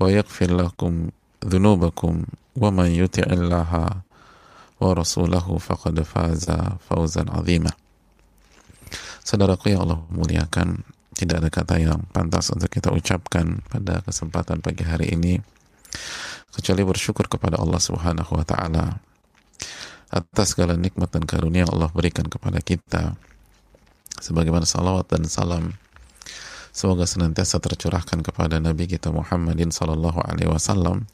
ويغفر لكم ذنوبكم ومن يطع الله ورسوله فقد فاز فوزا عظيما Saudaraku yang Allah muliakan, tidak ada kata yang pantas untuk kita ucapkan pada kesempatan pagi hari ini kecuali bersyukur kepada Allah Subhanahu wa taala atas segala nikmat dan karunia yang Allah berikan kepada kita. Sebagaimana salawat dan salam semoga senantiasa tercurahkan kepada Nabi kita Muhammadin sallallahu alaihi wasallam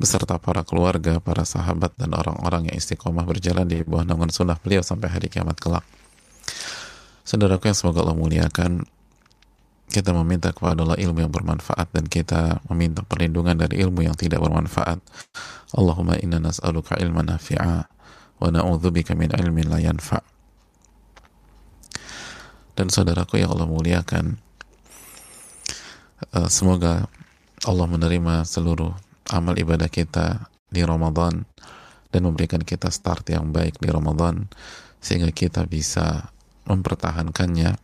beserta para keluarga, para sahabat dan orang-orang yang istiqomah berjalan di bawah naungan sunnah beliau sampai hari kiamat kelak. Saudaraku yang semoga Allah muliakan, kita meminta kepada Allah ilmu yang bermanfaat dan kita meminta perlindungan dari ilmu yang tidak bermanfaat. Allahumma inna nas'aluka ilman nafi'a wa na'udzubika min ilmin la yanfa'. Dan saudaraku yang Allah muliakan, uh, semoga Allah menerima seluruh amal ibadah kita di Ramadan dan memberikan kita start yang baik di Ramadan sehingga kita bisa mempertahankannya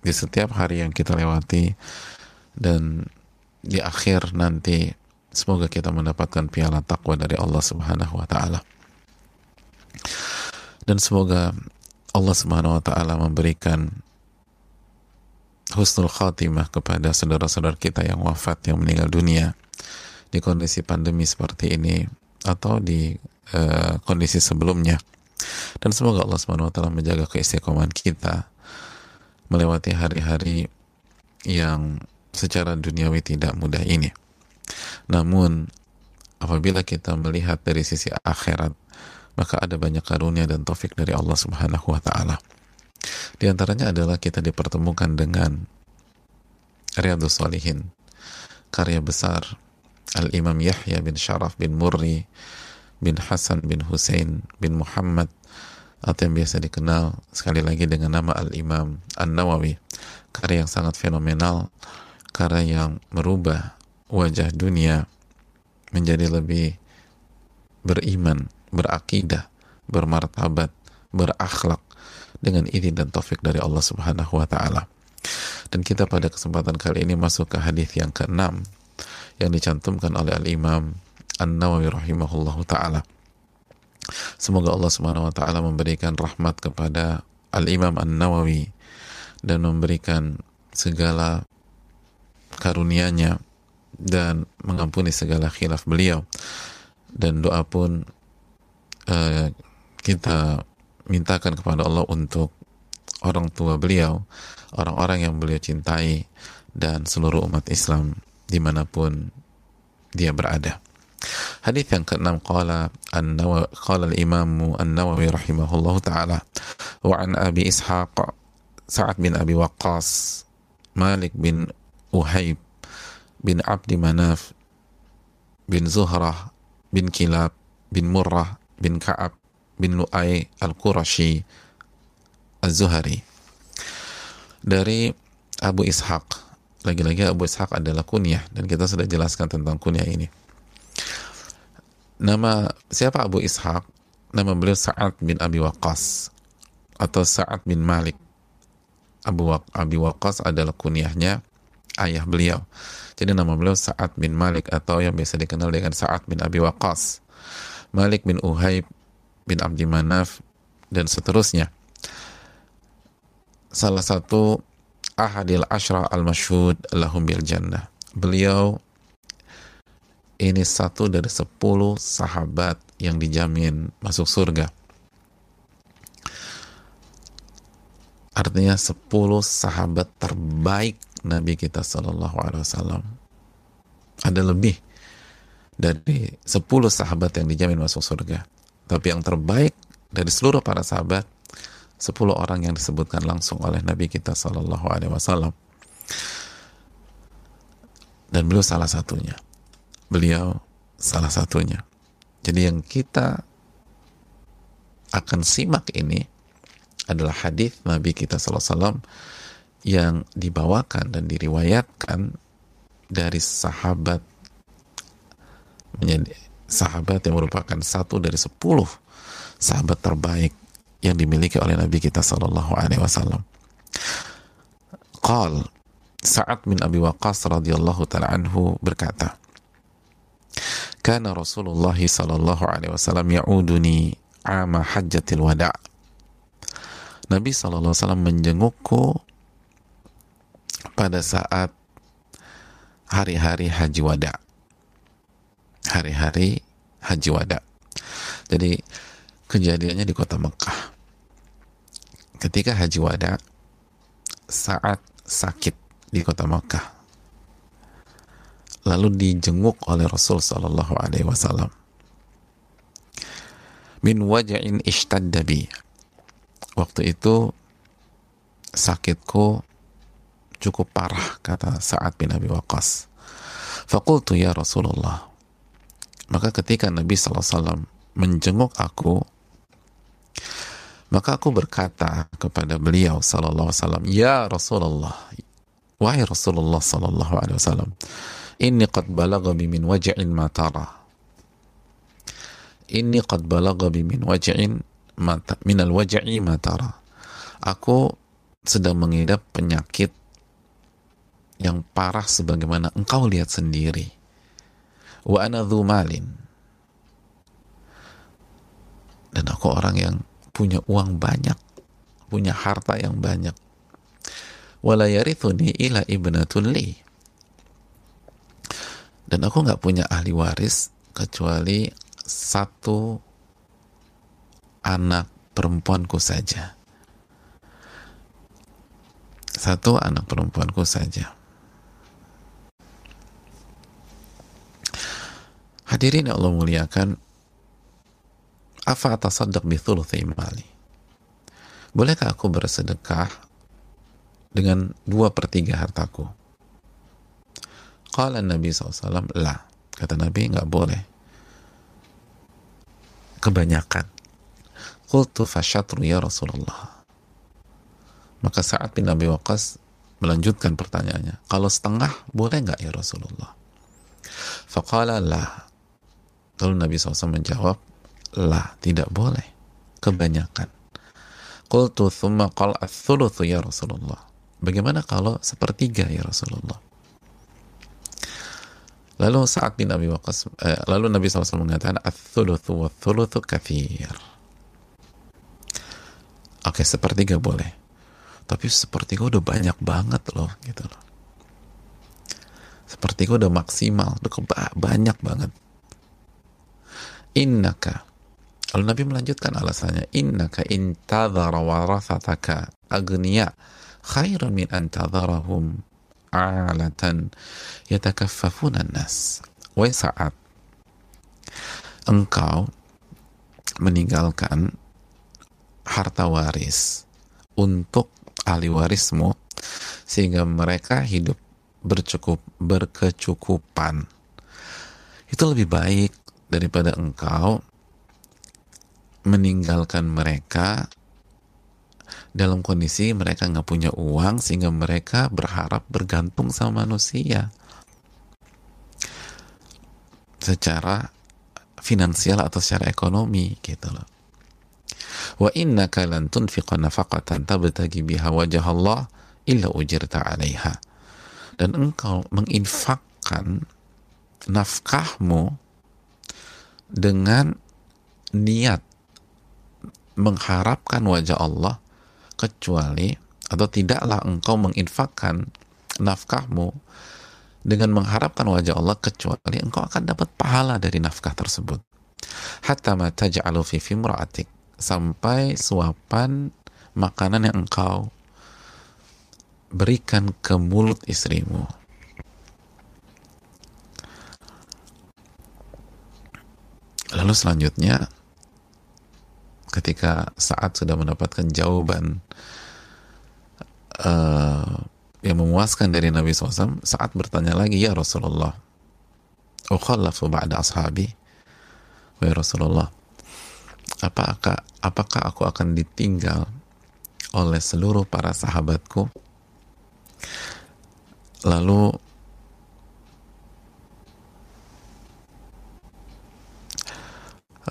di setiap hari yang kita lewati dan di akhir nanti semoga kita mendapatkan piala takwa dari Allah Subhanahu wa taala. Dan semoga Allah Subhanahu wa taala memberikan husnul khatimah kepada saudara-saudara kita yang wafat yang meninggal dunia di kondisi pandemi seperti ini atau di uh, kondisi sebelumnya dan semoga Allah SWT menjaga keistiqomahan kita melewati hari-hari yang secara duniawi tidak mudah ini. Namun, apabila kita melihat dari sisi akhirat, maka ada banyak karunia dan taufik dari Allah Subhanahu wa taala. Di antaranya adalah kita dipertemukan dengan Riyadus Salihin, karya besar Al-Imam Yahya bin Sharaf bin Murri bin Hasan bin Hussein bin Muhammad atau yang biasa dikenal sekali lagi dengan nama Al-Imam An-Nawawi. Karya yang sangat fenomenal karya yang merubah wajah dunia menjadi lebih beriman, berakidah, bermartabat, berakhlak dengan izin dan taufik dari Allah Subhanahu wa taala. Dan kita pada kesempatan kali ini masuk ke hadis yang keenam yang dicantumkan oleh Al-Imam An-Nawawi rahimahullah taala. Semoga Allah Subhanahu wa taala memberikan rahmat kepada Al-Imam An-Nawawi dan memberikan segala karunia-Nya dan mengampuni segala khilaf beliau. Dan doa pun uh, kita mintakan kepada Allah untuk orang tua beliau, orang-orang yang beliau cintai dan seluruh umat Islam di mana pun dia berada. Hadis yang keenam qala an-Nawawi qala al-Imam An-Nawawi rahimahullah taala wa an Abi Ishaq Sa'ad bin Abi Waqqas Malik bin Uhayb bin Abdi Manaf bin Zuhrah bin Kilab bin Murrah bin Ka'ab bin Lu'ay Al-Qurashi Az-Zuhari dari Abu Ishaq lagi-lagi Abu Ishaq adalah kunyah dan kita sudah jelaskan tentang kunyah ini Nama siapa Abu Ishaq? Nama beliau Sa'ad bin Abi Waqqas atau Sa'ad bin Malik. Abu Waq Abi Waqqas adalah kunyahnya ayah beliau. Jadi nama beliau Sa'ad bin Malik atau yang biasa dikenal dengan Sa'ad bin Abi Waqqas. Malik bin Uhayb bin Abdi Manaf dan seterusnya. Salah satu ahadil ashrah al-masyhud lahum bil jannah. Beliau ini satu dari sepuluh sahabat yang dijamin masuk surga. Artinya 10 sahabat terbaik Nabi kita Shallallahu Alaihi Wasallam. Ada lebih dari 10 sahabat yang dijamin masuk surga. Tapi yang terbaik dari seluruh para sahabat, 10 orang yang disebutkan langsung oleh Nabi kita Shallallahu Alaihi Wasallam. Dan beliau salah satunya. Beliau salah satunya. Jadi yang kita akan simak ini adalah hadis Nabi kita Sallallahu Alaihi Wasallam yang dibawakan dan diriwayatkan dari sahabat menjadi sahabat yang merupakan satu dari sepuluh sahabat terbaik yang dimiliki oleh Nabi kita Sallallahu Alaihi Wasallam. Qal Sa'ad bin Abi Waqqas radhiyallahu taala anhu berkata, Kana Rasulullah sallallahu alaihi wasallam ya'uduni ama hajjatil wada' Nabi sallallahu alaihi wasallam menjengukku pada saat hari-hari haji wada hari-hari haji wada jadi kejadiannya di kota Mekah ketika haji wada saat sakit di kota Mekah lalu dijenguk oleh Rasul Sallallahu Alaihi Wasallam. Min wajain ishtadda bi. Waktu itu sakitku cukup parah kata Sa'ad bin Abi Waqqas. Fakultu ya Rasulullah. Maka ketika Nabi SAW menjenguk aku, maka aku berkata kepada beliau Sallallahu Alaihi Wasallam, Ya Rasulullah, wahai Rasulullah Sallallahu Alaihi Wasallam, Inni qad balagha bi min waj'in ma tara. Inni qad balagha bi min waj'in min al waj'i ma tara. Aku sedang mengidap penyakit yang parah sebagaimana engkau lihat sendiri. Wa ana malin. Dan aku orang yang punya uang banyak, punya harta yang banyak. Wala yarithuni ila ibnatul li dan aku nggak punya ahli waris kecuali satu anak perempuanku saja satu anak perempuanku saja hadirin yang Allah muliakan afa atasaddaq bi mali bolehkah aku bersedekah dengan dua per tiga hartaku Qala Nabi SAW, lah. Kata Nabi, nggak boleh. Kebanyakan. Qultu fasyatru ya Rasulullah. Maka saat bin Nabi Waqas melanjutkan pertanyaannya. Kalau setengah, boleh nggak ya Rasulullah? Faqala lah. Lalu Nabi SAW menjawab, lah, tidak boleh. Kebanyakan. Qultu thumma qal athuluthu ya Rasulullah. Bagaimana kalau sepertiga ya Rasulullah? Lalu saat bin Abi Waqqas, eh, lalu Nabi SAW mengatakan, "Ats-tsulutsu wa tsulutsu katsir." Oke, sepertiga boleh. Tapi sepertiga udah banyak banget loh, gitu loh. Sepertiga udah maksimal, udah banyak banget. Innaka. Lalu Nabi melanjutkan alasannya, Innaka intadhara warathataka agniya khairun min antadharahum alatan yatakaffafunan nas wa saat engkau meninggalkan harta waris untuk ahli warismu sehingga mereka hidup bercukup berkecukupan. Itu lebih baik daripada engkau meninggalkan mereka dalam kondisi mereka nggak punya uang sehingga mereka berharap bergantung sama manusia secara finansial atau secara ekonomi gitu loh. Wa innaka lan tunfiqa nafaqatan tabtagi biha wajah Allah illa ujirta 'alaiha. Dan engkau menginfakkan nafkahmu dengan niat mengharapkan wajah Allah kecuali atau tidaklah engkau menginfakkan nafkahmu dengan mengharapkan wajah Allah kecuali engkau akan dapat pahala dari nafkah tersebut. hatta ma taj'alu fi fimra'atik sampai suapan makanan yang engkau berikan ke mulut istrimu lalu selanjutnya ketika saat sudah mendapatkan jawaban uh, yang memuaskan dari Nabi SAW saat bertanya lagi ya Rasulullah ukhallafu ba'da ashabi? Wa Rasulullah apakah apakah aku akan ditinggal oleh seluruh para sahabatku? Lalu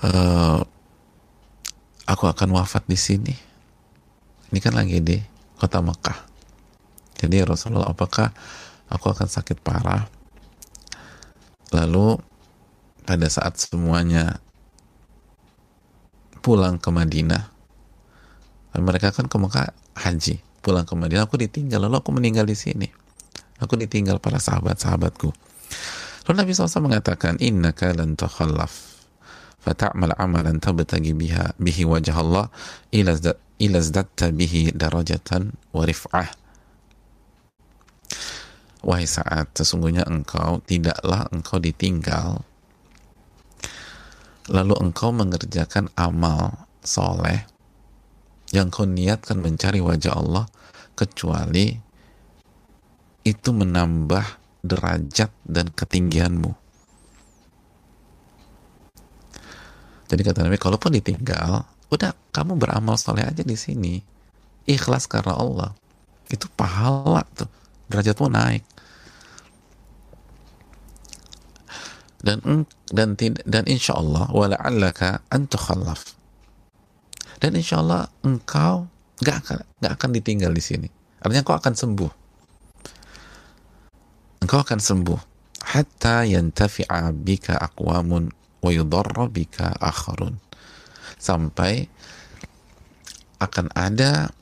uh, aku akan wafat di sini. Ini kan lagi di kota Mekah. Jadi Rasulullah apakah aku akan sakit parah? Lalu pada saat semuanya pulang ke Madinah mereka kan ke Mekah haji pulang ke Madinah aku ditinggal lalu aku meninggal di sini. Aku ditinggal para sahabat-sahabatku. Lalu Nabi SAW mengatakan innaka lan takhallaf fata'mal amalan tabtagi biha bihi wajah Allah ila zdatta bihi darajatan wa rif'ah wahai saat sesungguhnya engkau tidaklah engkau ditinggal lalu engkau mengerjakan amal soleh yang kau niatkan mencari wajah Allah kecuali itu menambah derajat dan ketinggianmu. Jadi kata Nabi, kalaupun ditinggal, udah kamu beramal soleh aja di sini, ikhlas karena Allah, itu pahala tuh, derajatmu naik. Dan dan dan insya Allah, wala'allaka antukhallaf dan insya Allah engkau gak akan, gak akan ditinggal di sini. Artinya engkau akan sembuh. Engkau akan sembuh. Hatta yantafi'a bika aqwamun wa. Sampai akan ada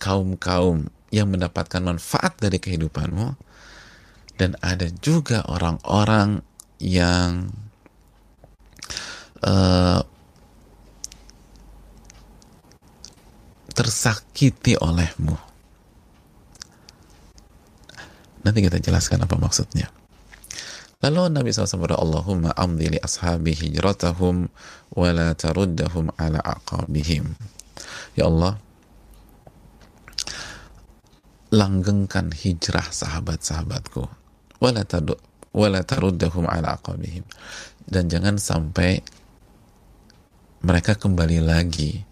kaum-kaum yang mendapatkan manfaat dari kehidupanmu dan ada juga orang-orang yang uh, tersakiti olehmu. Nanti kita jelaskan apa maksudnya. Lalu Nabi SAW berdoa, Allahumma amdi li ashabi hijratahum wa la taruddahum ala aqabihim. Ya Allah, langgengkan hijrah sahabat-sahabatku. Wa la taruddahum ala aqabihim. Dan jangan sampai mereka kembali lagi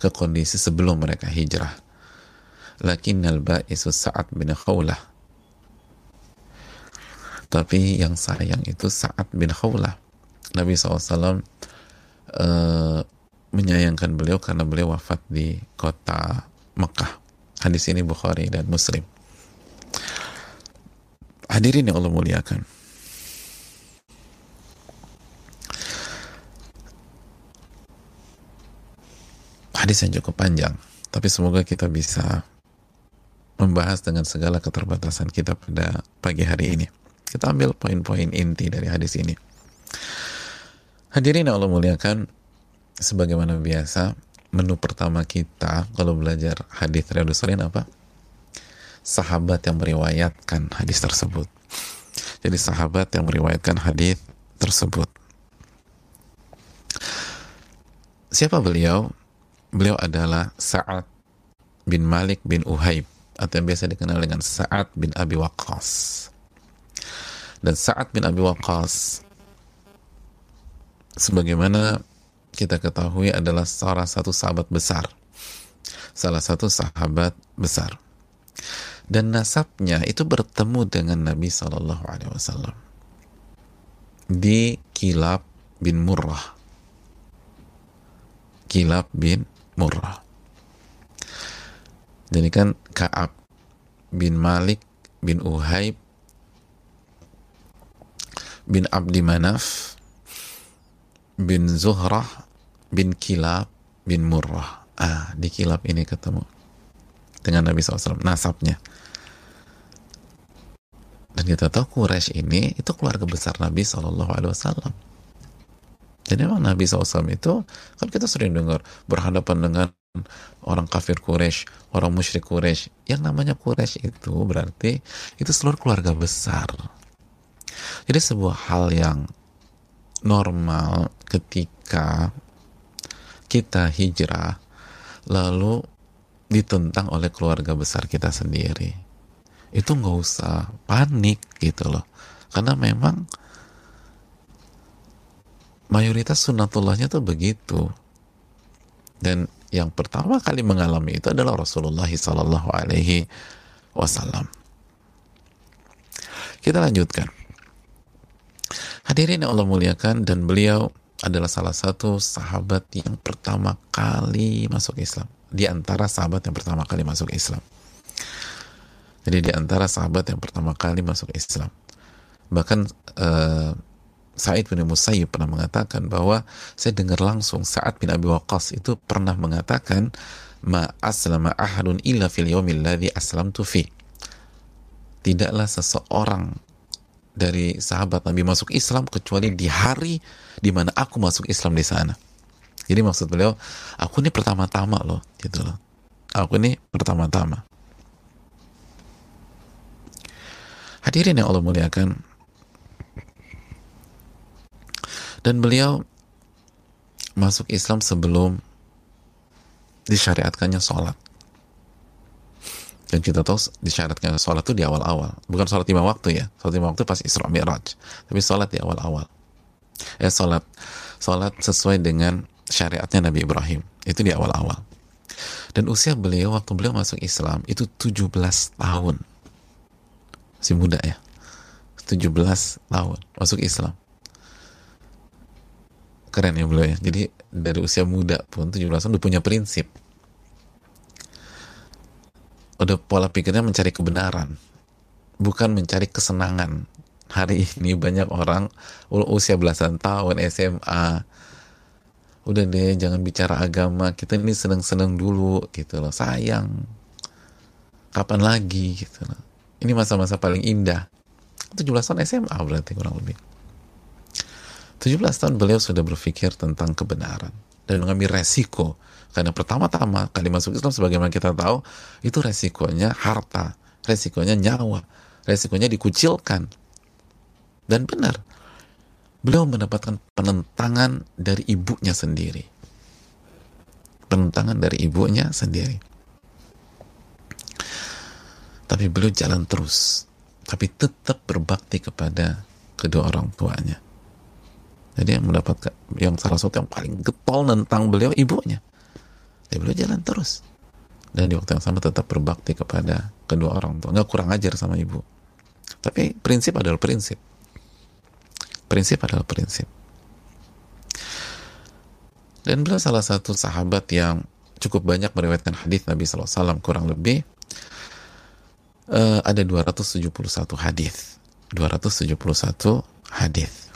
ke kondisi sebelum mereka hijrah. Lakin al-ba'isu Sa'ad bin Khawlah. Tapi yang sayang itu Sa'ad bin Khawlah. Nabi SAW uh, eh, menyayangkan beliau karena beliau wafat di kota Mekah. Hadis ini Bukhari dan Muslim. Hadirin yang Allah muliakan. hadis yang cukup panjang tapi semoga kita bisa membahas dengan segala keterbatasan kita pada pagi hari ini kita ambil poin-poin inti dari hadis ini hadirin Allah muliakan sebagaimana biasa menu pertama kita kalau belajar hadis Riyadus apa? sahabat yang meriwayatkan hadis tersebut jadi sahabat yang meriwayatkan hadis tersebut siapa beliau? beliau adalah Sa'ad bin Malik bin Uhaib atau yang biasa dikenal dengan Sa'ad bin Abi Waqqas. Dan Sa'ad bin Abi Waqqas sebagaimana kita ketahui adalah salah satu sahabat besar. Salah satu sahabat besar. Dan nasabnya itu bertemu dengan Nabi Shallallahu Alaihi Wasallam di Kilab bin Murrah. Kilab bin murah. Jadi kan Ka'ab bin Malik bin Uhaib bin Abdi Manaf bin Zuhrah bin Kilab bin Murrah. Ah, di Kilab ini ketemu dengan Nabi SAW, nasabnya. Dan kita tahu Quraisy ini itu keluarga besar Nabi SAW. Dan memang Nabi SAW itu, kan kita sering dengar, berhadapan dengan orang kafir Quraisy, orang musyrik Quraisy. Yang namanya Quraisy itu berarti itu seluruh keluarga besar. Jadi sebuah hal yang normal ketika kita hijrah lalu ditentang oleh keluarga besar kita sendiri. Itu nggak usah panik gitu loh. Karena memang mayoritas sunatullahnya tuh begitu dan yang pertama kali mengalami itu adalah Rasulullah Sallallahu Alaihi Wasallam. Kita lanjutkan. Hadirin yang Allah muliakan dan beliau adalah salah satu sahabat yang pertama kali masuk Islam. Di antara sahabat yang pertama kali masuk Islam. Jadi di antara sahabat yang pertama kali masuk Islam. Bahkan uh, Sa'id bin Musayyib pernah mengatakan bahwa saya dengar langsung Sa'ad bin Abi Waqqas itu pernah mengatakan ma aslama ahadun illa fil yawmil ladzi aslamtu fi. Tidaklah seseorang dari sahabat Nabi masuk Islam kecuali di hari di mana aku masuk Islam di sana. Jadi maksud beliau, aku ini pertama-tama loh, gitu loh. Aku ini pertama-tama. Hadirin yang Allah muliakan, Dan beliau masuk Islam sebelum disyariatkannya sholat. Dan kita tahu disyariatkan sholat itu di awal-awal. Bukan sholat lima waktu ya. Sholat lima waktu pas Isra Mi'raj. Tapi sholat di awal-awal. Eh sholat. Sholat sesuai dengan syariatnya Nabi Ibrahim. Itu di awal-awal. Dan usia beliau waktu beliau masuk Islam itu 17 tahun. Masih muda ya. 17 tahun masuk Islam keren ya beliau ya jadi dari usia muda pun 17 tahun udah punya prinsip udah pola pikirnya mencari kebenaran bukan mencari kesenangan. Hari ini banyak orang usia belasan tahun SMA udah deh jangan bicara agama kita ini seneng-seneng dulu gitu loh. Sayang. Kapan lagi gitu loh. Ini masa-masa paling indah. 17 tahun SMA berarti kurang lebih. 17 tahun beliau sudah berpikir tentang kebenaran dan mengambil resiko. Karena pertama-tama kali masuk Islam sebagaimana kita tahu itu resikonya harta resikonya nyawa resikonya dikucilkan. Dan benar beliau mendapatkan penentangan dari ibunya sendiri. Penentangan dari ibunya sendiri. Tapi beliau jalan terus. Tapi tetap berbakti kepada kedua orang tuanya jadi yang mendapatkan yang salah satu yang paling getol tentang beliau ibunya. Jadi beliau jalan terus. Dan di waktu yang sama tetap berbakti kepada kedua orang tua. Nggak kurang ajar sama ibu. Tapi prinsip adalah prinsip. Prinsip adalah prinsip. Dan beliau salah satu sahabat yang cukup banyak meriwayatkan hadis Nabi SAW kurang lebih uh, ada 271 hadis. 271 hadis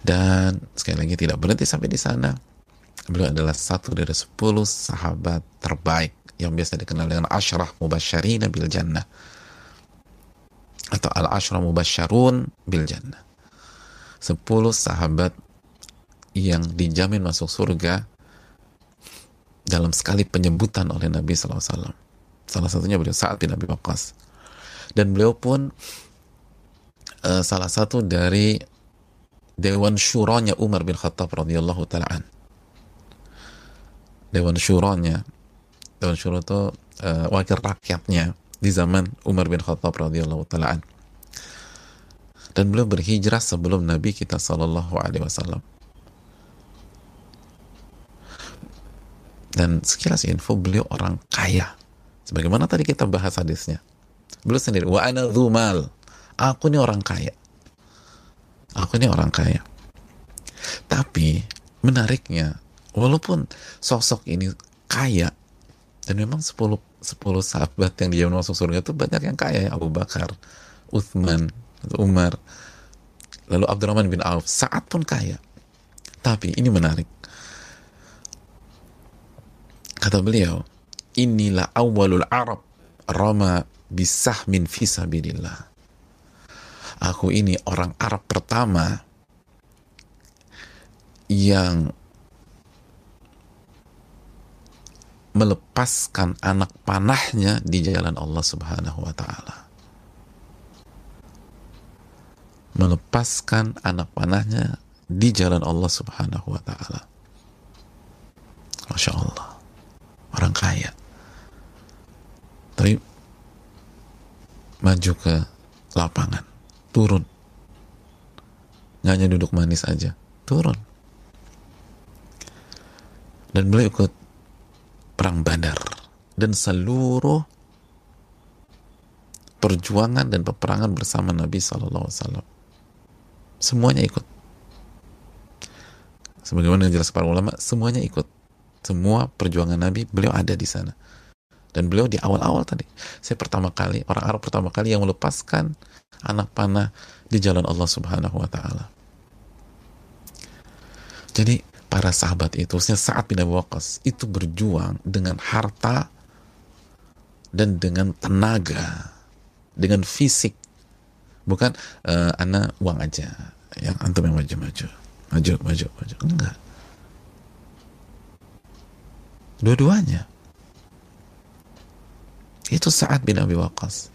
dan sekali lagi tidak berhenti sampai di sana. Beliau adalah satu dari sepuluh sahabat terbaik yang biasa dikenal dengan ashrah mubasyarina bil jannah atau al ashrah mubasyarun bil jannah. Sepuluh sahabat yang dijamin masuk surga dalam sekali penyebutan oleh Nabi SAW. Salah satunya beliau saat bin Abi Waqqas. Dan beliau pun uh, salah satu dari Dewan Syuronya Umar bin Khattab radhiyallahu taala Dewan Syuronya Dewan Syuro itu uh, wakil rakyatnya di zaman Umar bin Khattab radhiyallahu taala dan beliau berhijrah sebelum Nabi kita sallallahu alaihi wasallam. Dan sekilas info beliau orang kaya. Sebagaimana tadi kita bahas hadisnya. Beliau sendiri wa ana aku ini orang kaya aku ini orang kaya tapi menariknya walaupun sosok ini kaya dan memang 10 10 sahabat yang dia masuk surga itu banyak yang kaya ya Abu Bakar, Uthman, Umar, lalu Abdurrahman bin Auf saat pun kaya. Tapi ini menarik. Kata beliau, inilah awalul Arab rama bisahmin fisabilillah aku ini orang Arab pertama yang melepaskan anak panahnya di jalan Allah Subhanahu wa taala. Melepaskan anak panahnya di jalan Allah Subhanahu wa taala. Masya Allah. Orang kaya. Tapi maju ke lapangan, turun. Nggak hanya duduk manis aja, turun. Dan beliau ikut perang Badar. Dan seluruh perjuangan dan peperangan bersama Nabi Sallallahu Alaihi Wasallam. Semuanya ikut. Sebagaimana yang jelas para ulama semuanya ikut. Semua perjuangan Nabi beliau ada di sana. Dan beliau di awal-awal tadi saya pertama kali orang Arab pertama kali yang melepaskan anak panah di jalan Allah Subhanahu Wa Taala jadi para sahabat itu, saat bin Abi Waqqas itu berjuang dengan harta dan dengan tenaga, dengan fisik. Bukan uh, anak uang aja, yang antum yang maju-maju, maju, maju, maju. Enggak. Dua-duanya. Itu saat bin Abi Waqqas.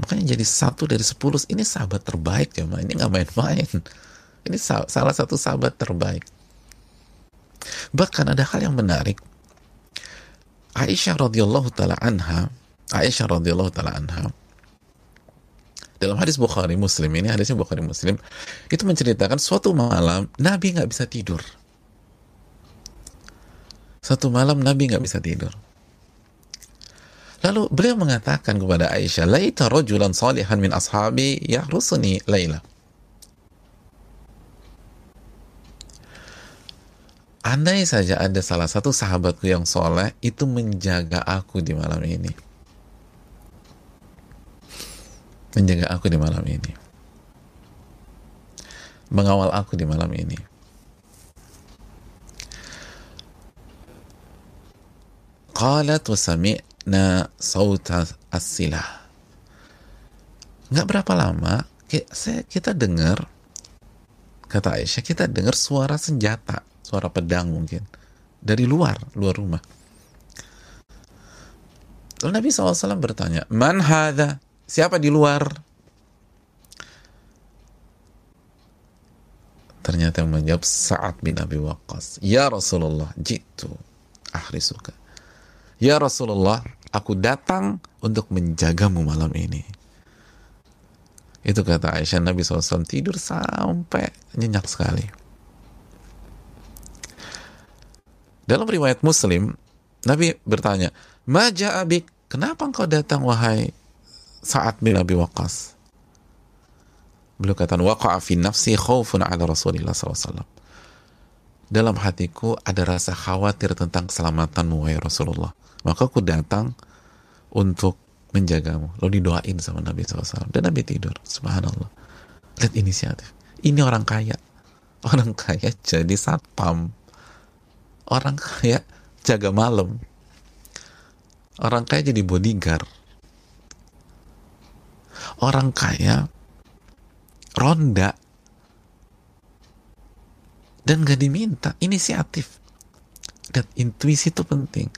Makanya jadi satu dari sepuluh, ini sahabat terbaik ya, ini nggak main-main ini salah satu sahabat terbaik. Bahkan ada hal yang menarik. Aisyah radhiyallahu taala anha, Aisyah radhiyallahu taala anha dalam hadis Bukhari Muslim ini hadisnya Bukhari Muslim itu menceritakan suatu malam Nabi nggak bisa tidur. Satu malam Nabi nggak bisa tidur. Lalu beliau mengatakan kepada Aisyah, "Laita rajulan salihan min ashabi yahrusuni laila." Andai saja ada salah satu sahabatku yang soleh itu menjaga aku di malam ini. Menjaga aku di malam ini. Mengawal aku di malam ini. Qalat wa sami'na sauta as-silah. Nggak berapa lama, kita dengar, kata Aisyah, kita dengar suara senjata suara pedang mungkin dari luar luar rumah. Lalu Nabi SAW bertanya man hadha? Siapa di luar? Ternyata yang menjawab Sa'ad bin Abi Waqqas ya Rasulullah jitu suka ya Rasulullah aku datang untuk menjagamu malam ini itu kata Aisyah Nabi SAW tidur sampai nyenyak sekali Dalam riwayat Muslim, Nabi bertanya, Maja abik, kenapa engkau datang wahai saat bin Abi Waqas? Beliau kata, waqa'a fi nafsi khawfun ala Rasulillah SAW. Dalam hatiku ada rasa khawatir tentang keselamatan wahai Rasulullah. Maka aku datang untuk menjagamu. Lalu didoain sama Nabi SAW. Dan Nabi tidur. Subhanallah. Lihat inisiatif. Ini orang kaya. Orang kaya jadi satpam orang kaya jaga malam orang kaya jadi bodyguard orang kaya ronda dan gak diminta inisiatif. Dan intuisi itu penting.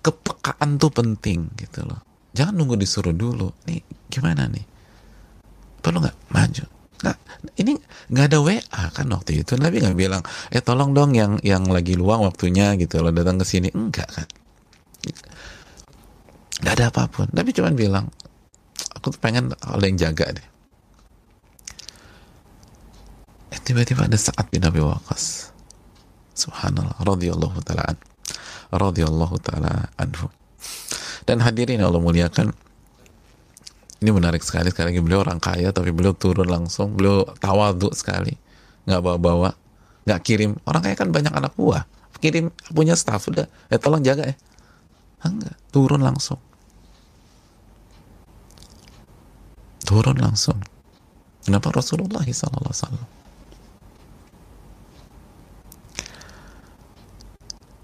Kepekaan tuh penting gitu loh. Jangan nunggu disuruh dulu. Nih gimana nih? Perlu nggak maju. Nah, ini nggak ada WA kan waktu itu. Nabi nggak bilang, eh tolong dong yang yang lagi luang waktunya gitu loh. Datang ke sini. Enggak kan? Nggak ada apa pun. Nabi cuma bilang, aku tuh pengen ada yang jaga deh. Eh, tiba-tiba ada saat bin Nabi Waqas. Subhanallah, radhiyallahu taala radhiyallahu taala anhu. Dan hadirin Allah muliakan, ini menarik sekali. Sekali lagi beliau orang kaya tapi beliau turun langsung. Beliau tawadu sekali. Nggak bawa-bawa. Nggak kirim. Orang kaya kan banyak anak buah. Kirim punya staff udah. Ya tolong jaga ya enggak turun langsung. Turun langsung. Kenapa Rasulullah SAW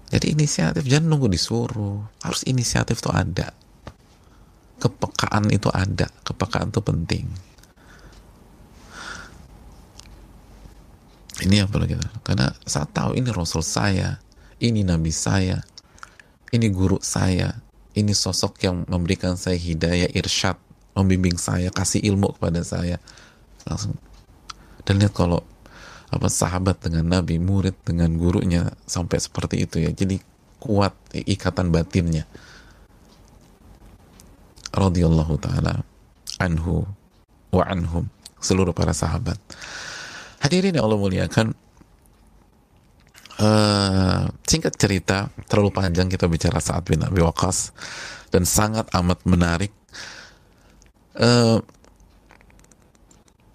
jadi inisiatif jangan nunggu disuruh. Harus inisiatif tuh ada. Kepekaan itu ada. Kepekaan itu penting. Ini yang perlu kita karena saya tahu ini rasul saya ini nabi saya ini guru saya ini sosok yang memberikan saya hidayah irsyad membimbing saya kasih ilmu kepada saya. Langsung. Dan lihat kalau apa sahabat dengan nabi murid dengan gurunya sampai seperti itu ya. Jadi kuat ikatan batinnya. Radhiyallahu taala anhu wa anhum. Seluruh para sahabat. Hadirin yang Allah muliakan uh, singkat cerita terlalu panjang kita bicara saat bin Abi Waqas dan sangat amat menarik. Uh,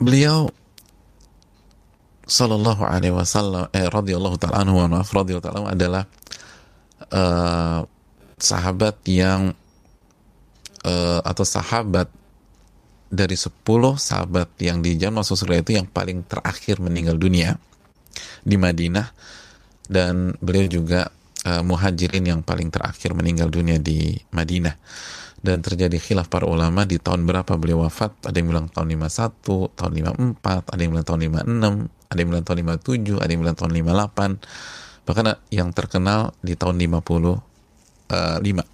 beliau Sallallahu Alaihi Wasallam eh radhiyallahu taala anhu maaf taala adalah uh, sahabat yang uh, atau sahabat dari 10 sahabat yang di masuk surga itu yang paling terakhir meninggal dunia di Madinah. Dan beliau juga uh, muhajirin yang paling terakhir meninggal dunia di Madinah dan terjadi khilaf para ulama di tahun berapa beliau wafat? Ada yang bilang tahun 51 tahun 54 ada yang bilang tahun 56 ada yang bilang tahun 57 ada yang bilang tahun 58 bahkan yang terkenal di tahun 50 uh, 5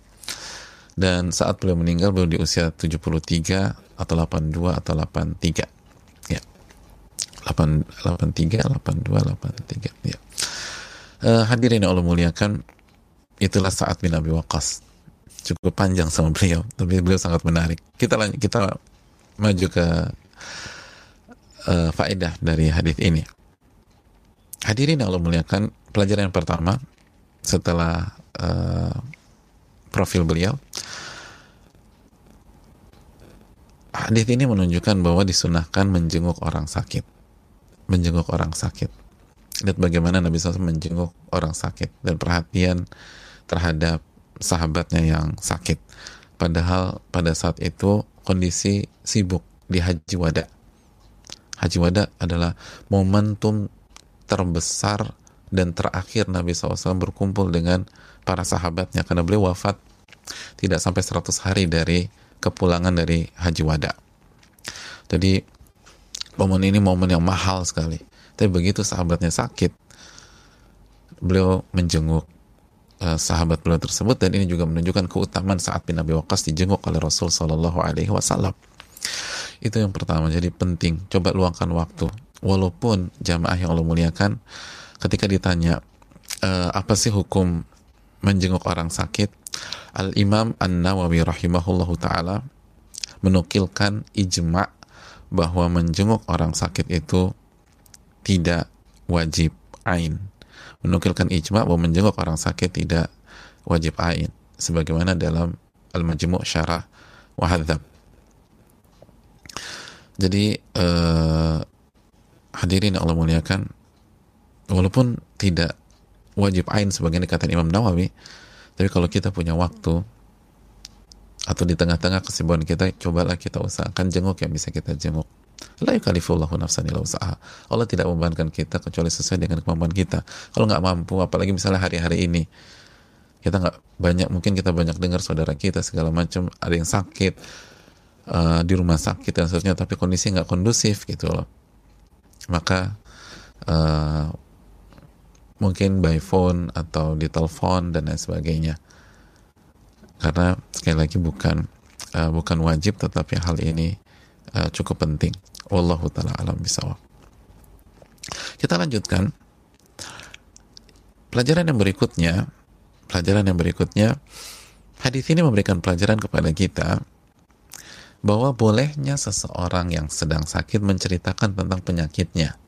dan saat beliau meninggal beliau di usia 73 atau 82 atau 83 ya. 8, 83 82 83 ya. Uh, hadirin yang Allah muliakan itulah saat bin Abi Waqqas cukup panjang sama beliau, tapi beliau sangat menarik. Kita lanjut, kita maju ke uh, faedah dari hadis ini. Hadirin yang Allah muliakan, pelajaran yang pertama setelah uh, profil beliau, hadis ini menunjukkan bahwa disunahkan menjenguk orang sakit, menjenguk orang sakit. Lihat bagaimana Nabi SAW menjenguk orang sakit dan perhatian terhadap sahabatnya yang sakit. Padahal pada saat itu kondisi sibuk di Haji Wada. Haji Wada adalah momentum terbesar dan terakhir Nabi SAW berkumpul dengan para sahabatnya karena beliau wafat tidak sampai 100 hari dari kepulangan dari Haji Wada. Jadi momen ini momen yang mahal sekali. Tapi begitu sahabatnya sakit, beliau menjenguk uh, sahabat beliau tersebut dan ini juga menunjukkan keutamaan saat bin Abi Waqqas dijenguk oleh Rasul Shallallahu Alaihi Wasallam. Itu yang pertama. Jadi penting. Coba luangkan waktu. Walaupun jamaah yang Allah muliakan, ketika ditanya uh, apa sih hukum menjenguk orang sakit, Al Imam An Nawawi rahimahullahu taala menukilkan ijma bahwa menjenguk orang sakit itu tidak wajib ain menukilkan ijma bahwa menjenguk orang sakit tidak wajib ain sebagaimana dalam Al-Majmu' Syarah Wahadzab. Jadi eh, hadirin Allah muliakan walaupun tidak wajib ain sebagian dikatakan Imam Nawawi tapi kalau kita punya waktu atau di tengah-tengah kesibukan kita cobalah kita usahakan jenguk yang bisa kita jenguk La yukallifullahu nafsan illa usaha. Allah tidak membebankan kita kecuali sesuai dengan kemampuan kita. Kalau nggak mampu, apalagi misalnya hari-hari ini, kita nggak banyak, mungkin kita banyak dengar saudara kita segala macam, ada yang sakit, uh, di rumah sakit dan seterusnya, tapi kondisi nggak kondusif gitu loh. Maka uh, mungkin by phone atau di telepon dan lain sebagainya. Karena sekali lagi bukan uh, bukan wajib, tetapi hal ini uh, cukup penting. Wallahu taala alam bisawab. Kita lanjutkan pelajaran yang berikutnya. Pelajaran yang berikutnya, hadis ini memberikan pelajaran kepada kita bahwa bolehnya seseorang yang sedang sakit menceritakan tentang penyakitnya.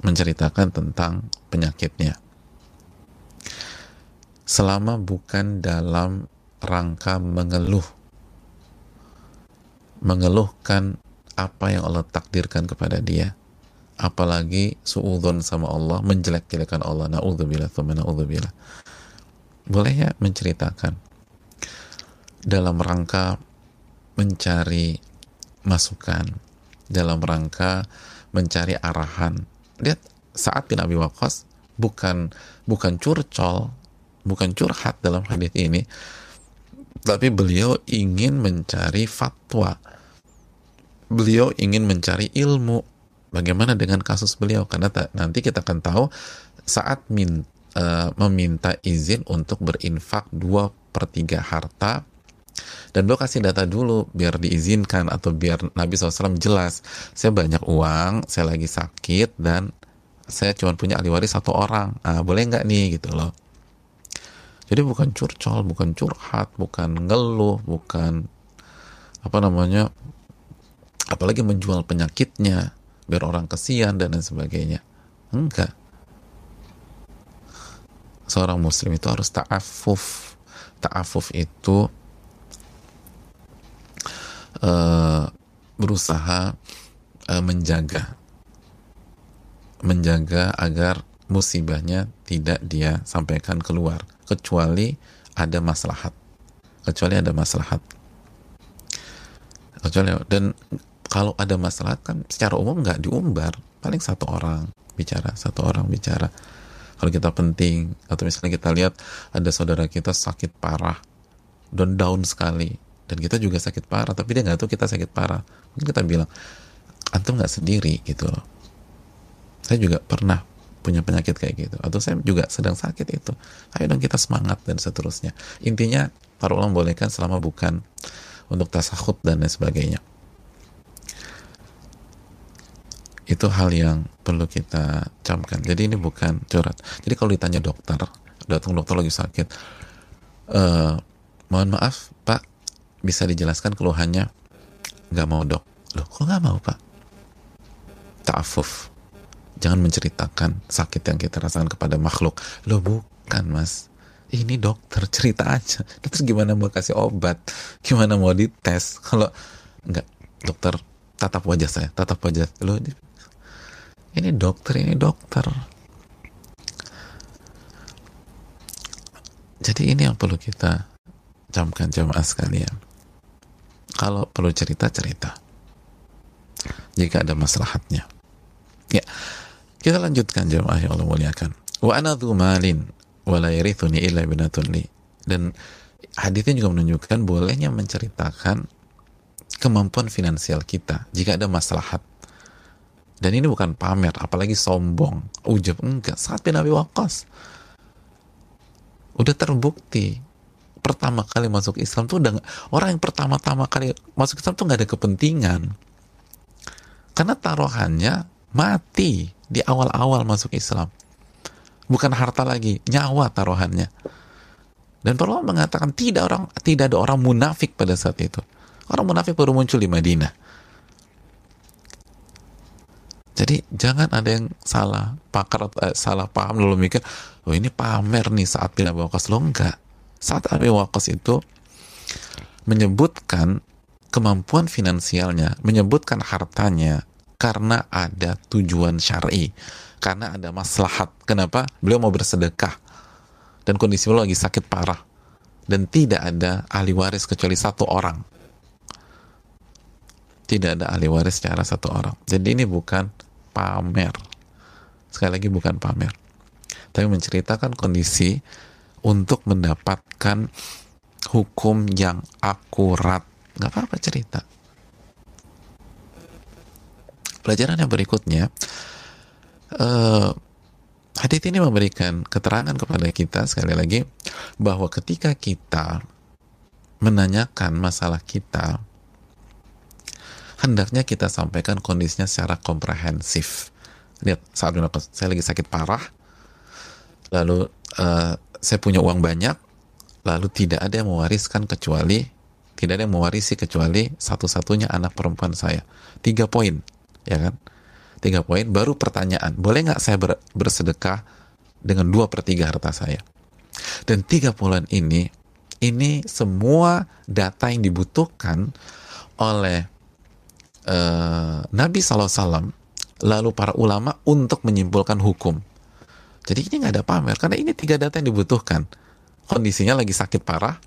Menceritakan tentang penyakitnya. Selama bukan dalam rangka mengeluh. Mengeluhkan apa yang Allah takdirkan kepada dia. Apalagi suudon sama Allah menjelek-jelekan Allah. Naudzubillah thumma naudzubillah. Boleh ya menceritakan dalam rangka mencari masukan dalam rangka mencari arahan? Lihat saat bin Abi Waqqas bukan bukan curcol bukan curhat dalam hadis ini tapi beliau ingin mencari fatwa beliau ingin mencari ilmu. Bagaimana dengan kasus beliau? Karena nanti kita akan tahu saat min, uh, meminta izin untuk berinfak dua per tiga harta. Dan beliau kasih data dulu biar diizinkan atau biar Nabi SAW jelas saya banyak uang saya lagi sakit dan saya cuma punya ahli waris satu orang. Ah, boleh nggak nih? Gitu loh. Jadi bukan curcol bukan curhat bukan ngeluh bukan apa namanya apalagi menjual penyakitnya biar orang kesian dan lain sebagainya. Enggak. Seorang muslim itu harus ta'afuf. Ta'afuf itu uh, berusaha uh, menjaga. Menjaga agar musibahnya tidak dia sampaikan keluar. Kecuali ada maslahat. Kecuali ada maslahat. Kecuali dan kalau ada masalah kan secara umum nggak diumbar. Paling satu orang bicara satu orang bicara. Kalau kita penting atau misalnya kita lihat ada saudara kita sakit parah dan down sekali dan kita juga sakit parah tapi dia nggak tahu kita sakit parah. Mungkin kita bilang antum nggak sendiri gitu loh. Saya juga pernah punya penyakit kayak gitu atau saya juga sedang sakit itu. Ayo dong kita semangat dan seterusnya. Intinya para ulama bolehkan selama bukan untuk tasahud dan lain sebagainya itu hal yang perlu kita camkan. Jadi ini bukan curhat. Jadi kalau ditanya dokter datang dokter lagi sakit uh, mohon maaf pak bisa dijelaskan keluhannya? Nggak mau dok. Loh kok nggak mau pak? Ta'afuf. Jangan menceritakan sakit yang kita rasakan kepada makhluk. Loh bukan mas. Ini dokter cerita aja. Terus gimana mau kasih obat? Gimana mau dites? Kalau nggak. Dokter tatap wajah saya tatap wajah. Lo ini dokter ini dokter. Jadi ini yang perlu kita camkan jamaah sekalian. Kalau perlu cerita cerita. Jika ada maslahatnya. Ya kita lanjutkan jamaah yang Allah muliakan. Wa ana malin illa binatun li. Dan hadisnya juga menunjukkan bolehnya menceritakan kemampuan finansial kita jika ada maslahat. Dan ini bukan pamer, apalagi sombong, ujub enggak. Saat bin Abi Waqqas udah terbukti pertama kali masuk Islam tuh udah orang yang pertama-tama kali masuk Islam tuh nggak ada kepentingan karena taruhannya mati di awal-awal masuk Islam bukan harta lagi, nyawa taruhannya. Dan perlu mengatakan tidak orang tidak ada orang munafik pada saat itu. Orang munafik baru muncul di Madinah. Jadi jangan ada yang salah pakar eh, salah paham lalu mikir, oh ini pamer nih saat bin Abi Waqqas lo enggak. Saat Abi Waqqas itu menyebutkan kemampuan finansialnya, menyebutkan hartanya karena ada tujuan syar'i karena ada maslahat. Kenapa? Beliau mau bersedekah dan kondisi beliau lagi sakit parah dan tidak ada ahli waris kecuali satu orang. Tidak ada ahli waris secara satu orang. Jadi ini bukan pamer. Sekali lagi bukan pamer. Tapi menceritakan kondisi untuk mendapatkan hukum yang akurat. Gak apa-apa cerita. Pelajaran yang berikutnya, uh, hadits ini memberikan keterangan kepada kita sekali lagi bahwa ketika kita menanyakan masalah kita hendaknya kita sampaikan kondisinya secara komprehensif. Lihat saat saya lagi sakit parah lalu uh, saya punya uang banyak lalu tidak ada yang mewariskan kecuali tidak ada yang mewarisi kecuali satu-satunya anak perempuan saya. Tiga poin ya kan? Tiga poin baru pertanyaan boleh nggak saya ber, bersedekah dengan dua per tiga harta saya? Dan tiga bulan ini ini semua data yang dibutuhkan oleh uh, Nabi SAW lalu para ulama untuk menyimpulkan hukum jadi ini nggak ada pamer karena ini tiga data yang dibutuhkan kondisinya lagi sakit parah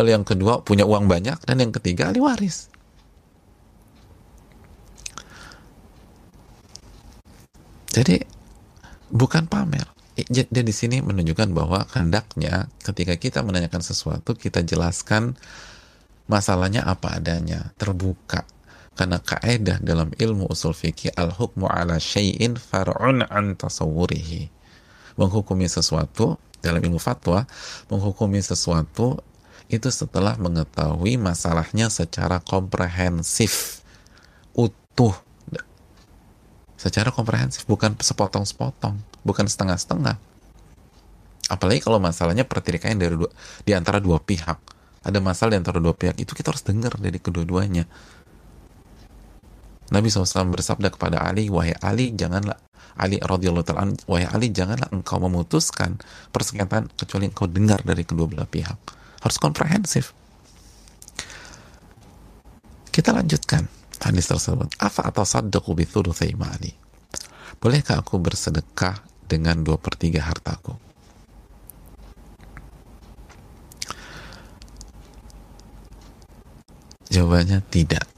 lalu yang kedua punya uang banyak dan yang ketiga ahli waris Jadi bukan pamer. Dan di sini menunjukkan bahwa hendaknya ketika kita menanyakan sesuatu kita jelaskan masalahnya apa adanya, terbuka. Karena kaidah dalam ilmu usul fikih al-hukmu ala syai'in far'un an tasawwurihi. Menghukumi sesuatu dalam ilmu fatwa, menghukumi sesuatu itu setelah mengetahui masalahnya secara komprehensif, utuh. Secara komprehensif, bukan sepotong-sepotong, bukan setengah-setengah. Apalagi kalau masalahnya pertikaian dari dua, di antara dua pihak. Ada masalah di antara dua pihak, itu kita harus dengar dari kedua-duanya Nabi SAW bersabda kepada Ali, wahai Ali, janganlah Ali radhiyallahu taala wahai Ali janganlah engkau memutuskan persengketaan kecuali engkau dengar dari kedua belah pihak. Harus komprehensif. Kita lanjutkan hadis tersebut. Apa atau sadaqu bi thulutsai? Bolehkah aku bersedekah dengan dua per tiga hartaku? Jawabannya tidak.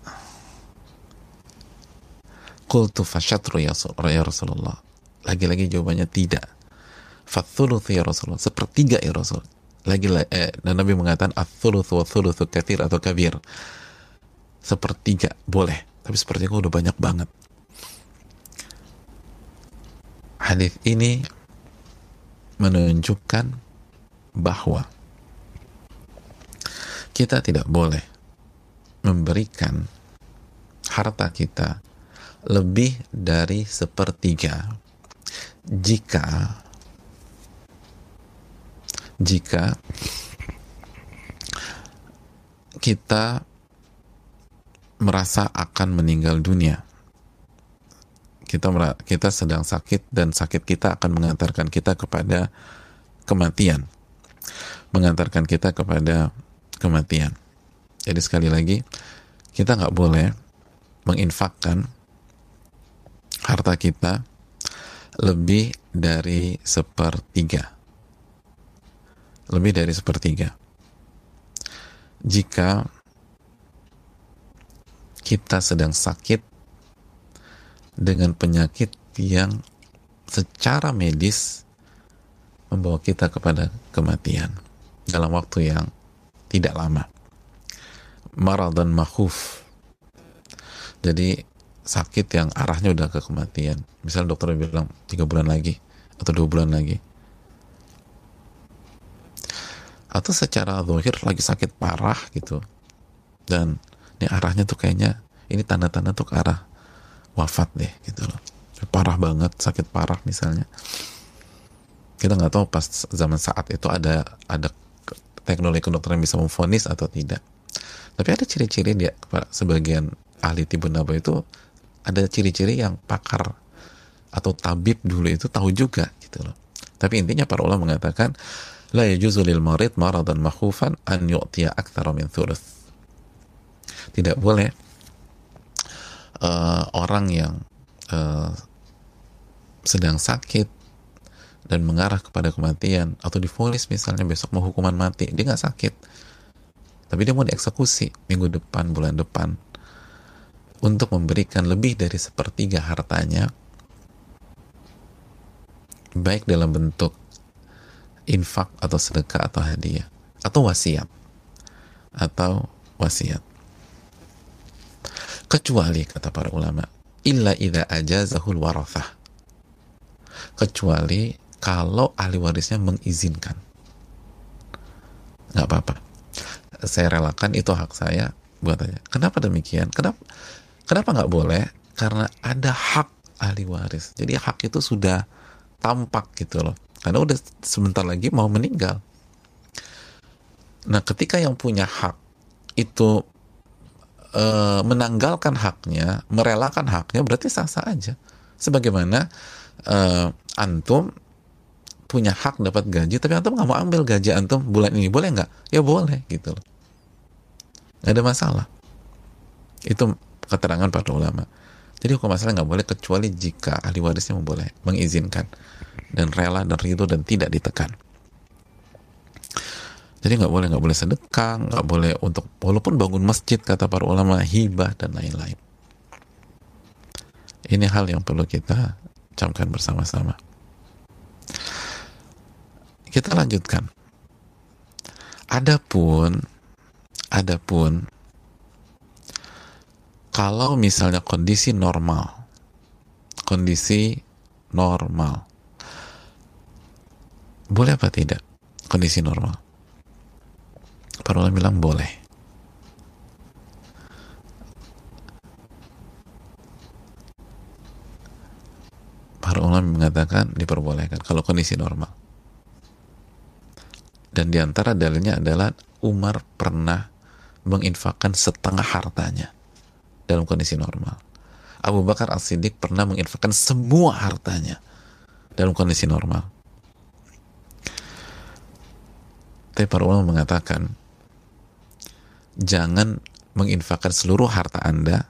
Qultu fasyatru ya, ya Rasulullah. Lagi-lagi jawabannya tidak. Fathuluth ya Rasulullah. Sepertiga ya Rasul. Lagi eh, dan Nabi mengatakan athuluth wa thuluthu kathir atau kabir. Sepertiga boleh. Tapi sepertiga udah banyak banget. Hadis ini menunjukkan bahwa kita tidak boleh memberikan harta kita lebih dari sepertiga. Jika jika kita merasa akan meninggal dunia kita kita sedang sakit dan sakit kita akan mengantarkan kita kepada kematian. Mengantarkan kita kepada kematian. Jadi sekali lagi kita nggak boleh menginfakkan harta kita lebih dari sepertiga. Lebih dari sepertiga. Jika kita sedang sakit dengan penyakit yang secara medis membawa kita kepada kematian dalam waktu yang tidak lama. Marah dan makhuf. Jadi sakit yang arahnya udah ke kematian. Misal dokter bilang tiga bulan lagi atau dua bulan lagi. Atau secara zahir lagi sakit parah gitu. Dan ini arahnya tuh kayaknya ini tanda-tanda tuh ke arah wafat deh gitu loh. Parah banget sakit parah misalnya. Kita nggak tahu pas zaman saat itu ada ada teknologi kedokteran bisa memfonis atau tidak. Tapi ada ciri-ciri dia sebagian ahli tiba naba itu ada ciri-ciri yang pakar atau tabib dulu itu tahu juga gitu loh. Tapi intinya para ulama mengatakan la yajuzu lil marid maradan makhufan an yu'tiya aktsara min thuluth. Tidak boleh uh, orang yang uh, sedang sakit dan mengarah kepada kematian atau difonis misalnya besok mau hukuman mati dia nggak sakit tapi dia mau dieksekusi minggu depan bulan depan untuk memberikan lebih dari sepertiga hartanya baik dalam bentuk infak atau sedekah atau hadiah atau wasiat atau wasiat. Kecuali kata para ulama illa idza ajazahul warathah kecuali kalau ahli warisnya mengizinkan. Nggak apa-apa. Saya relakan itu hak saya buat aja. Kenapa demikian? Kenapa Kenapa nggak boleh? Karena ada hak ahli waris. Jadi hak itu sudah tampak gitu loh. Karena udah sebentar lagi mau meninggal. Nah, ketika yang punya hak itu e, menanggalkan haknya, merelakan haknya, berarti sah-sah aja. Sebagaimana e, antum punya hak dapat gaji, tapi antum nggak mau ambil gaji antum bulan ini, boleh nggak? Ya boleh gitu loh. Gak ada masalah. Itu keterangan para ulama. Jadi hukum asalnya nggak boleh kecuali jika ahli warisnya memboleh, mengizinkan dan rela dan ridho dan tidak ditekan. Jadi nggak boleh nggak boleh sedekah, nggak boleh untuk walaupun bangun masjid kata para ulama hibah dan lain-lain. Ini hal yang perlu kita camkan bersama-sama. Kita lanjutkan. Adapun, adapun kalau misalnya kondisi normal, kondisi normal, boleh apa tidak kondisi normal? Para ulama bilang boleh. Para ulama mengatakan diperbolehkan kalau kondisi normal. Dan di antara dalilnya adalah Umar pernah menginfakkan setengah hartanya dalam kondisi normal. Abu Bakar As-Siddiq pernah menginfakkan semua hartanya dalam kondisi normal. Tapi para ulama mengatakan jangan menginfakkan seluruh harta Anda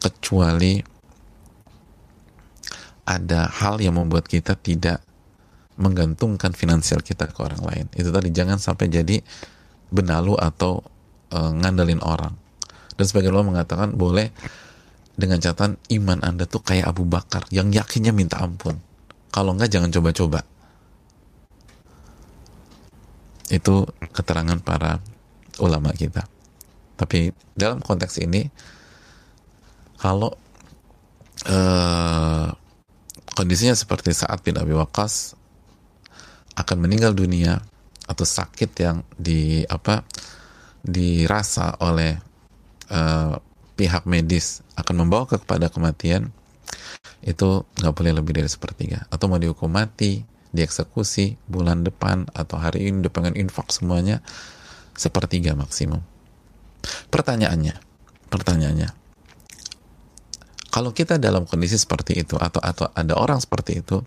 kecuali ada hal yang membuat kita tidak menggantungkan finansial kita ke orang lain. Itu tadi jangan sampai jadi benalu atau e, ngandelin orang. Dan sebagian orang mengatakan boleh dengan catatan iman Anda tuh kayak Abu Bakar yang yakinnya minta ampun. Kalau enggak jangan coba-coba. Itu keterangan para ulama kita. Tapi dalam konteks ini kalau uh, kondisinya seperti saat bin Abi Waqqas akan meninggal dunia atau sakit yang di apa dirasa oleh uh, pihak medis akan membawa kepada kematian itu nggak boleh lebih dari sepertiga. Atau mau dihukum mati dieksekusi bulan depan atau hari ini udah pengen infak semuanya sepertiga maksimum. Pertanyaannya pertanyaannya kalau kita dalam kondisi seperti itu atau atau ada orang seperti itu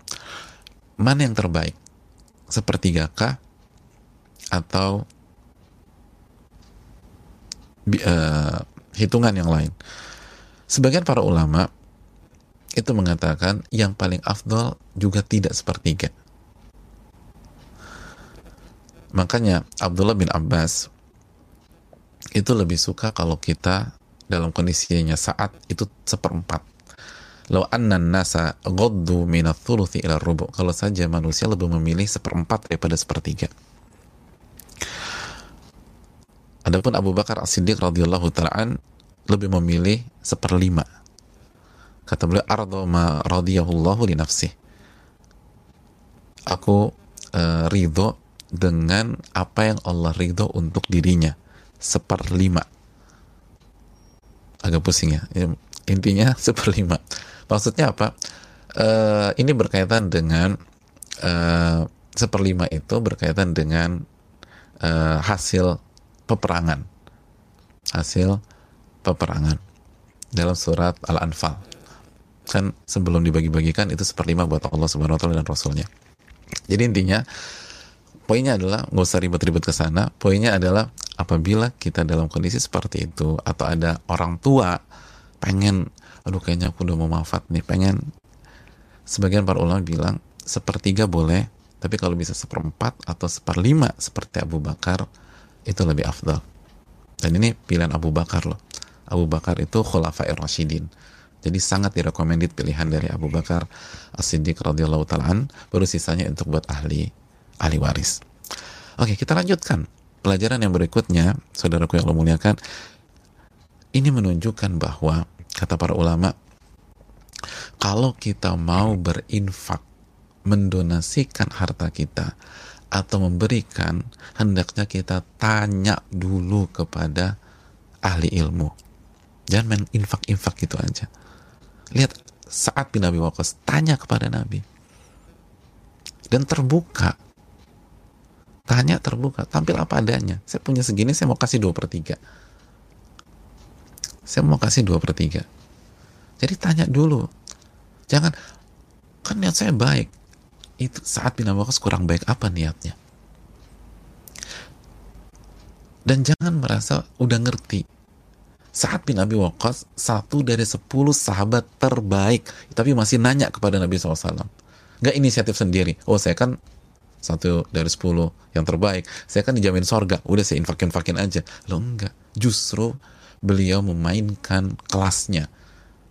mana yang terbaik? Sepertiga kah atau uh, hitungan yang lain. Sebagian para ulama itu mengatakan yang paling afdol juga tidak sepertiga. Makanya Abdullah bin Abbas itu lebih suka kalau kita dalam kondisinya saat itu seperempat Lau anna nasa goddu minat ila rubu. Kalau saja manusia lebih memilih seperempat daripada sepertiga. Adapun Abu Bakar As-Siddiq radhiyallahu taalaan lebih memilih seperlima. Kata beliau ardo ma radhiyallahu li nafsih. Aku uh, ridho dengan apa yang Allah ridho untuk dirinya. Seperlima. Agak pusing ya. Intinya seperlima Maksudnya apa? Uh, ini berkaitan dengan uh, seperlima itu berkaitan dengan uh, hasil peperangan, hasil peperangan dalam surat Al-Anfal. Kan sebelum dibagi-bagikan itu seperlima buat Allah Subhanahu Wa Taala dan Rasulnya. Jadi intinya poinnya adalah nggak usah ribet-ribet ke sana. Poinnya adalah apabila kita dalam kondisi seperti itu atau ada orang tua pengen aduh kayaknya aku udah mau wafat nih pengen sebagian para ulama bilang sepertiga boleh tapi kalau bisa seperempat atau seperlima seperti Abu Bakar itu lebih afdal. Dan ini pilihan Abu Bakar loh. Abu Bakar itu khulafair rasyidin. Jadi sangat direkomendit pilihan dari Abu Bakar As-Siddiq radhiyallahu taala baru sisanya untuk buat ahli ahli waris. Oke kita lanjutkan. Pelajaran yang berikutnya saudaraku yang Allah muliakan ini menunjukkan bahwa kata para ulama kalau kita mau berinfak mendonasikan harta kita atau memberikan hendaknya kita tanya dulu kepada ahli ilmu. Jangan main infak-infak gitu aja. Lihat saat bin Nabi tanya kepada Nabi. Dan terbuka. Tanya terbuka. Tampil apa adanya. Saya punya segini saya mau kasih dua per tiga. Saya mau kasih dua per tiga. Jadi tanya dulu. Jangan kan niat saya baik itu saat bin kurang baik apa niatnya? Dan jangan merasa udah ngerti. Saat bin Abi Waqqas satu dari sepuluh sahabat terbaik tapi masih nanya kepada Nabi SAW nggak inisiatif sendiri. Oh saya kan satu dari sepuluh yang terbaik. Saya kan dijamin sorga. Udah saya infakin infakin aja. Lo enggak justru beliau memainkan kelasnya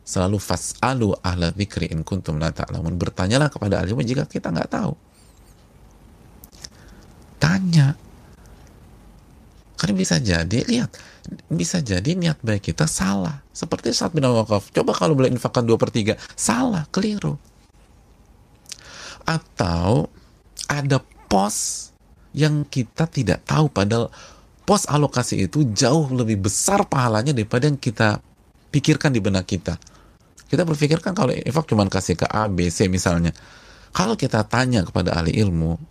selalu fas'alu ahla dzikri in kuntum la ta'lamun. Bertanyalah kepada ahli jika kita nggak tahu. Tanya. Karena bisa jadi lihat. Bisa jadi niat baik kita salah. Seperti saat bin wakaf coba kalau boleh infakkan dua per tiga. Salah keliru. Atau ada pos yang kita tidak tahu padahal pos alokasi itu jauh lebih besar pahalanya daripada yang kita pikirkan di benak kita kita berpikirkan kalau infak cuma kasih ke A, B, C misalnya kalau kita tanya kepada ahli ilmu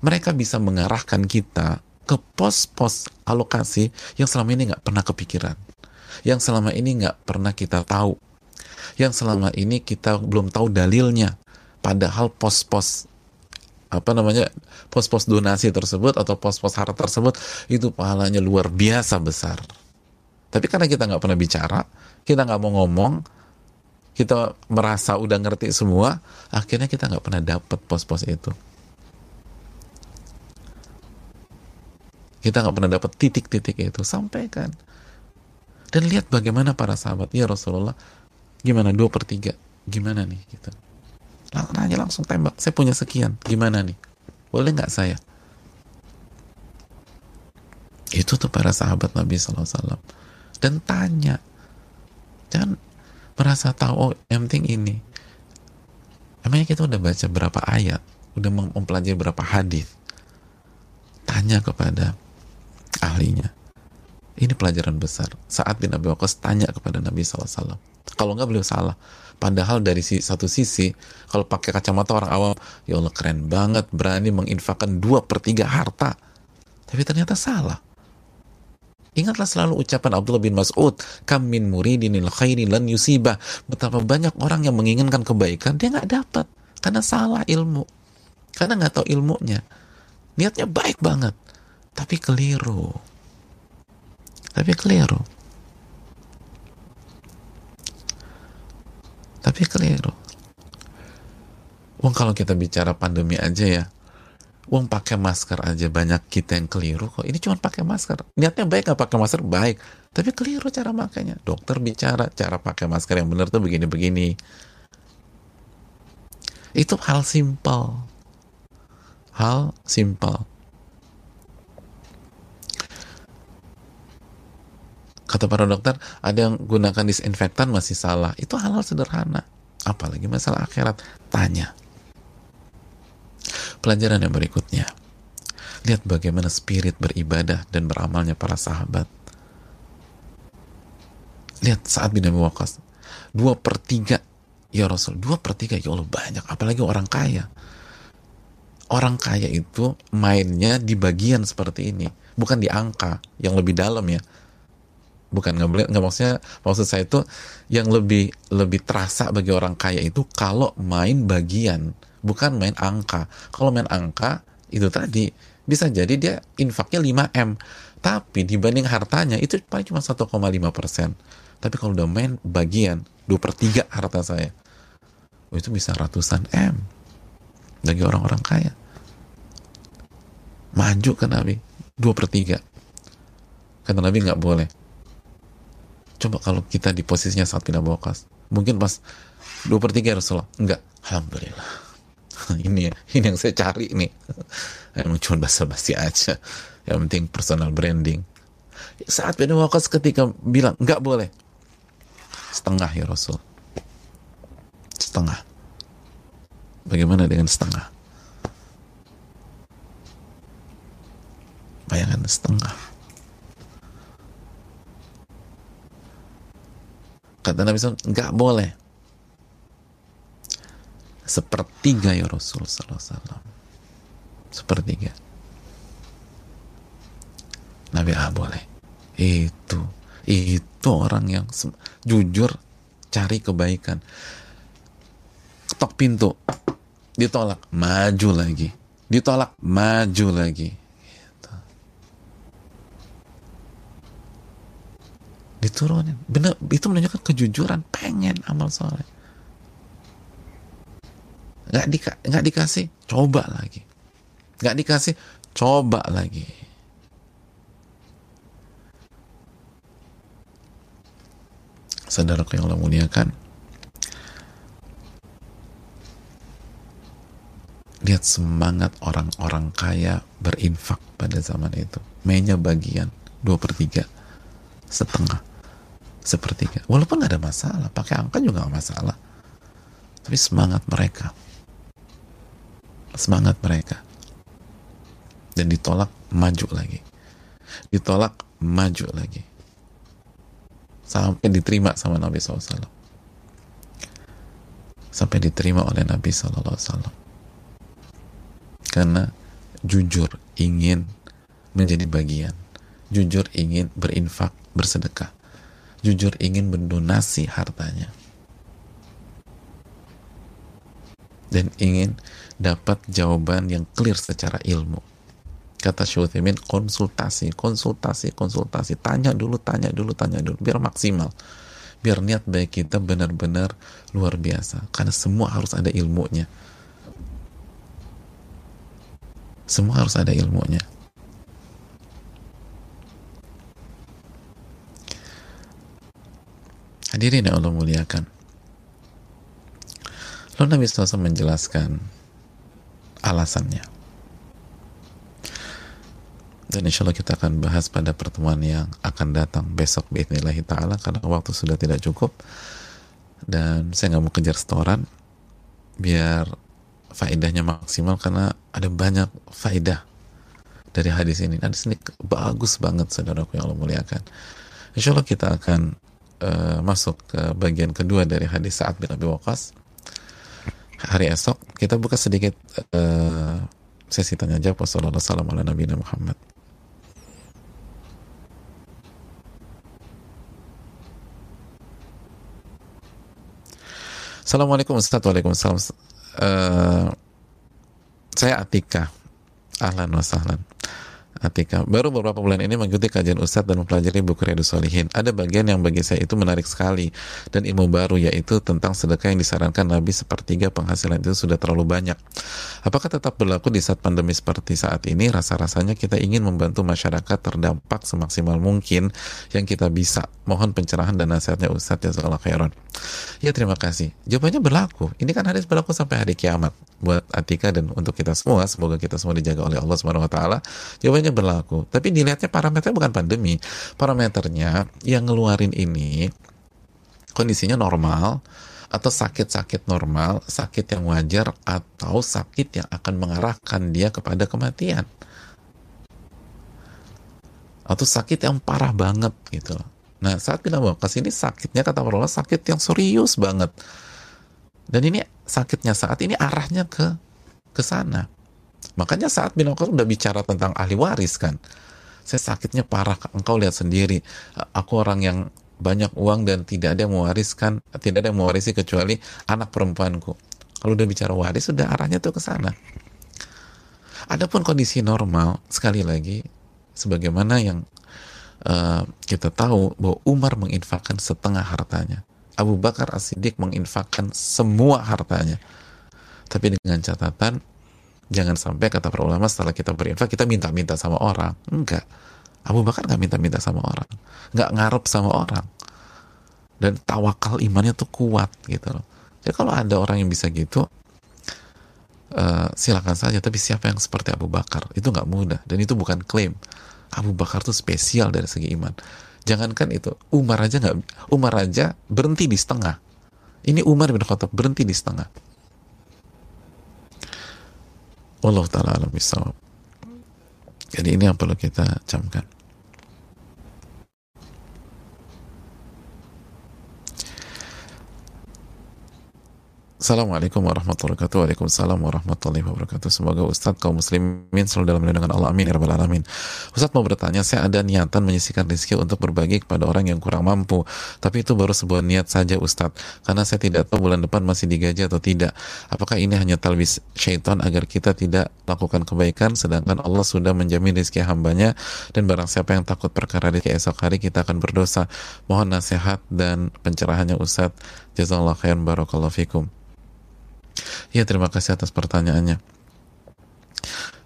mereka bisa mengarahkan kita ke pos-pos alokasi yang selama ini nggak pernah kepikiran, yang selama ini nggak pernah kita tahu, yang selama ini kita belum tahu dalilnya. Padahal pos-pos apa namanya pos-pos donasi tersebut atau pos-pos harta tersebut itu pahalanya luar biasa besar. Tapi karena kita nggak pernah bicara, kita nggak mau ngomong, kita merasa udah ngerti semua, akhirnya kita nggak pernah dapat pos-pos itu. Kita nggak pernah dapat titik-titik itu. Sampaikan. Dan lihat bagaimana para sahabat. Ya Rasulullah, gimana? Dua per tiga. Gimana nih? Gitu. Aja langsung tembak. Saya punya sekian. Gimana nih? Boleh nggak saya? Itu tuh para sahabat Nabi SAW. Dan tanya. Jangan merasa tahu, oh yang penting ini. Emangnya kita udah baca berapa ayat? Udah mempelajari berapa hadis? Tanya kepada ahlinya. Ini pelajaran besar. Saat bin Abi Waqqas tanya kepada Nabi SAW. Kalau nggak beliau salah. Padahal dari satu sisi, kalau pakai kacamata orang awam, ya Allah keren banget, berani menginfakkan dua per tiga harta. Tapi ternyata salah. Ingatlah selalu ucapan Abdullah bin Mas'ud, kam min muridinil khairi lan yusibah. Betapa banyak orang yang menginginkan kebaikan, dia nggak dapat. Karena salah ilmu. Karena nggak tahu ilmunya. Niatnya baik banget tapi keliru tapi keliru tapi keliru Wong kalau kita bicara pandemi aja ya Wong pakai masker aja banyak kita yang keliru kok. Ini cuma pakai masker. Niatnya baik nggak pakai masker baik, tapi keliru cara makanya. Dokter bicara cara pakai masker yang benar tuh begini-begini. Itu hal simpel. Hal simpel. Kata para dokter, ada yang gunakan disinfektan masih salah. Itu hal-hal sederhana. Apalagi masalah akhirat. Tanya. Pelajaran yang berikutnya. Lihat bagaimana spirit beribadah dan beramalnya para sahabat. Lihat saat bin Abi Waqqas. Dua per tiga. Ya Rasul, dua per tiga. Ya Allah banyak. Apalagi orang kaya. Orang kaya itu mainnya di bagian seperti ini. Bukan di angka yang lebih dalam ya bukan nggak boleh nggak maksudnya maksud saya itu yang lebih lebih terasa bagi orang kaya itu kalau main bagian bukan main angka. Kalau main angka itu tadi bisa jadi dia infaknya 5 m. Tapi dibanding hartanya itu paling cuma 1,5 persen. Tapi kalau udah main bagian 2 per 3 harta saya oh, itu bisa ratusan m bagi orang-orang kaya. Maju ke Nabi? 2 per 3 kata Nabi nggak boleh. Coba kalau kita di posisinya saat pindah bokas, mungkin pas dua per tiga Rasulullah, enggak, alhamdulillah. ini ini yang saya cari nih. Emang cuma basa-basi aja. Yang penting personal branding. Saat pindah bokas ketika bilang enggak boleh, setengah ya Rasul. Setengah. Bagaimana dengan setengah? Bayangkan setengah Kata Nabi SAW, nggak boleh. Sepertiga ya Rasul SAW. Sepertiga. Nabi ah boleh. Itu, itu orang yang jujur cari kebaikan. Ketok pintu, ditolak, maju lagi. Ditolak, maju lagi diturunin bener itu menunjukkan kejujuran pengen amal soleh nggak di nggak dikasih coba lagi. Nggak dikasih coba lagi. Saudara yang Allah muliakan. Lihat semangat orang-orang kaya berinfak pada zaman itu. Mainnya bagian dua per tiga setengah sepertiga. Walaupun nggak ada masalah pakai angka juga nggak masalah. Tapi semangat mereka semangat mereka. Dan ditolak maju lagi. Ditolak maju lagi. Sampai diterima sama Nabi SAW sampai diterima oleh Nabi SAW karena jujur ingin menjadi bagian. Jujur ingin berinfak bersedekah. Jujur ingin mendonasi hartanya dan ingin dapat jawaban yang clear secara ilmu. Kata Syuuthimin konsultasi konsultasi konsultasi. Tanya dulu tanya dulu tanya dulu biar maksimal. Biar niat baik kita benar-benar luar biasa. Karena semua harus ada ilmunya. Semua harus ada ilmunya. Hadirin yang Allah muliakan. Lalu Nabi SAW menjelaskan alasannya. Dan insya Allah kita akan bahas pada pertemuan yang akan datang besok biidnillahi ta'ala karena waktu sudah tidak cukup dan saya nggak mau kejar setoran biar faedahnya maksimal karena ada banyak faedah dari hadis ini. Hadis ini bagus banget saudaraku yang Allah muliakan. Insya Allah kita akan uh, masuk ke bagian kedua dari hadis saat bin Abi Waqqas hari esok kita buka sedikit uh, sesi tanya jawab. Wassalamualaikum warahmatullahi Muhammad. Assalamualaikum Ustaz. Waalaikumsalam. Uh, saya Atika. Ahlan wa sahlan Atika. Baru beberapa bulan ini mengikuti kajian Ustadz dan mempelajari buku Riyadus Solihin. Ada bagian yang bagi saya itu menarik sekali dan ilmu baru yaitu tentang sedekah yang disarankan Nabi sepertiga penghasilan itu sudah terlalu banyak. Apakah tetap berlaku di saat pandemi seperti saat ini? Rasa-rasanya kita ingin membantu masyarakat terdampak semaksimal mungkin yang kita bisa. Mohon pencerahan dan nasihatnya Ustadz ya khairan. Ya terima kasih. Jawabannya berlaku. Ini kan hadis berlaku sampai hari kiamat buat Atika dan untuk kita semua. Semoga kita semua dijaga oleh Allah Subhanahu wa taala. Jawabannya berlaku. Tapi dilihatnya parameternya bukan pandemi. Parameternya yang ngeluarin ini kondisinya normal atau sakit-sakit normal, sakit yang wajar atau sakit yang akan mengarahkan dia kepada kematian. Atau sakit yang parah banget gitu Nah, saat bilang bahwa ini sakitnya kata Allah sakit yang serius banget. Dan ini sakitnya saat ini arahnya ke ke sana. Makanya saat bin Waqqas udah bicara tentang ahli waris kan. Saya sakitnya parah, engkau lihat sendiri. Aku orang yang banyak uang dan tidak ada yang mewariskan, tidak ada yang mewarisi kecuali anak perempuanku. Kalau udah bicara waris, sudah arahnya tuh ke sana. Adapun kondisi normal, sekali lagi, sebagaimana yang uh, kita tahu bahwa Umar menginfakkan setengah hartanya. Abu Bakar As-Siddiq menginfakkan semua hartanya. Tapi dengan catatan, jangan sampai kata para ulama setelah kita berinfak, kita minta-minta sama orang. Enggak. Abu Bakar nggak minta-minta sama orang. Nggak ngarep sama orang. Dan tawakal imannya tuh kuat gitu loh. Jadi kalau ada orang yang bisa gitu, uh, silakan saja. Tapi siapa yang seperti Abu Bakar? Itu nggak mudah. Dan itu bukan klaim Abu Bakar tuh spesial dari segi iman. Jangankan itu, Umar aja nggak, Umar aja berhenti di setengah. Ini Umar bin Khattab berhenti di setengah. Allah taala alam. Jadi ini yang perlu kita camkan. Assalamualaikum warahmatullahi wabarakatuh. Waalaikumsalam warahmatullahi wabarakatuh. Semoga Ustadz kaum muslimin selalu dalam lindungan Allah. Amin. Ya Rabbal Alamin. Ustadz mau bertanya, saya ada niatan menyisikan rezeki untuk berbagi kepada orang yang kurang mampu. Tapi itu baru sebuah niat saja Ustadz. Karena saya tidak tahu bulan depan masih digaji atau tidak. Apakah ini hanya talbis syaitan agar kita tidak lakukan kebaikan sedangkan Allah sudah menjamin rezeki hambanya dan barang siapa yang takut perkara rezeki esok hari kita akan berdosa. Mohon nasihat dan pencerahannya Ustadz. Jazakallah khairan barakallahu fikum. Ya terima kasih atas pertanyaannya.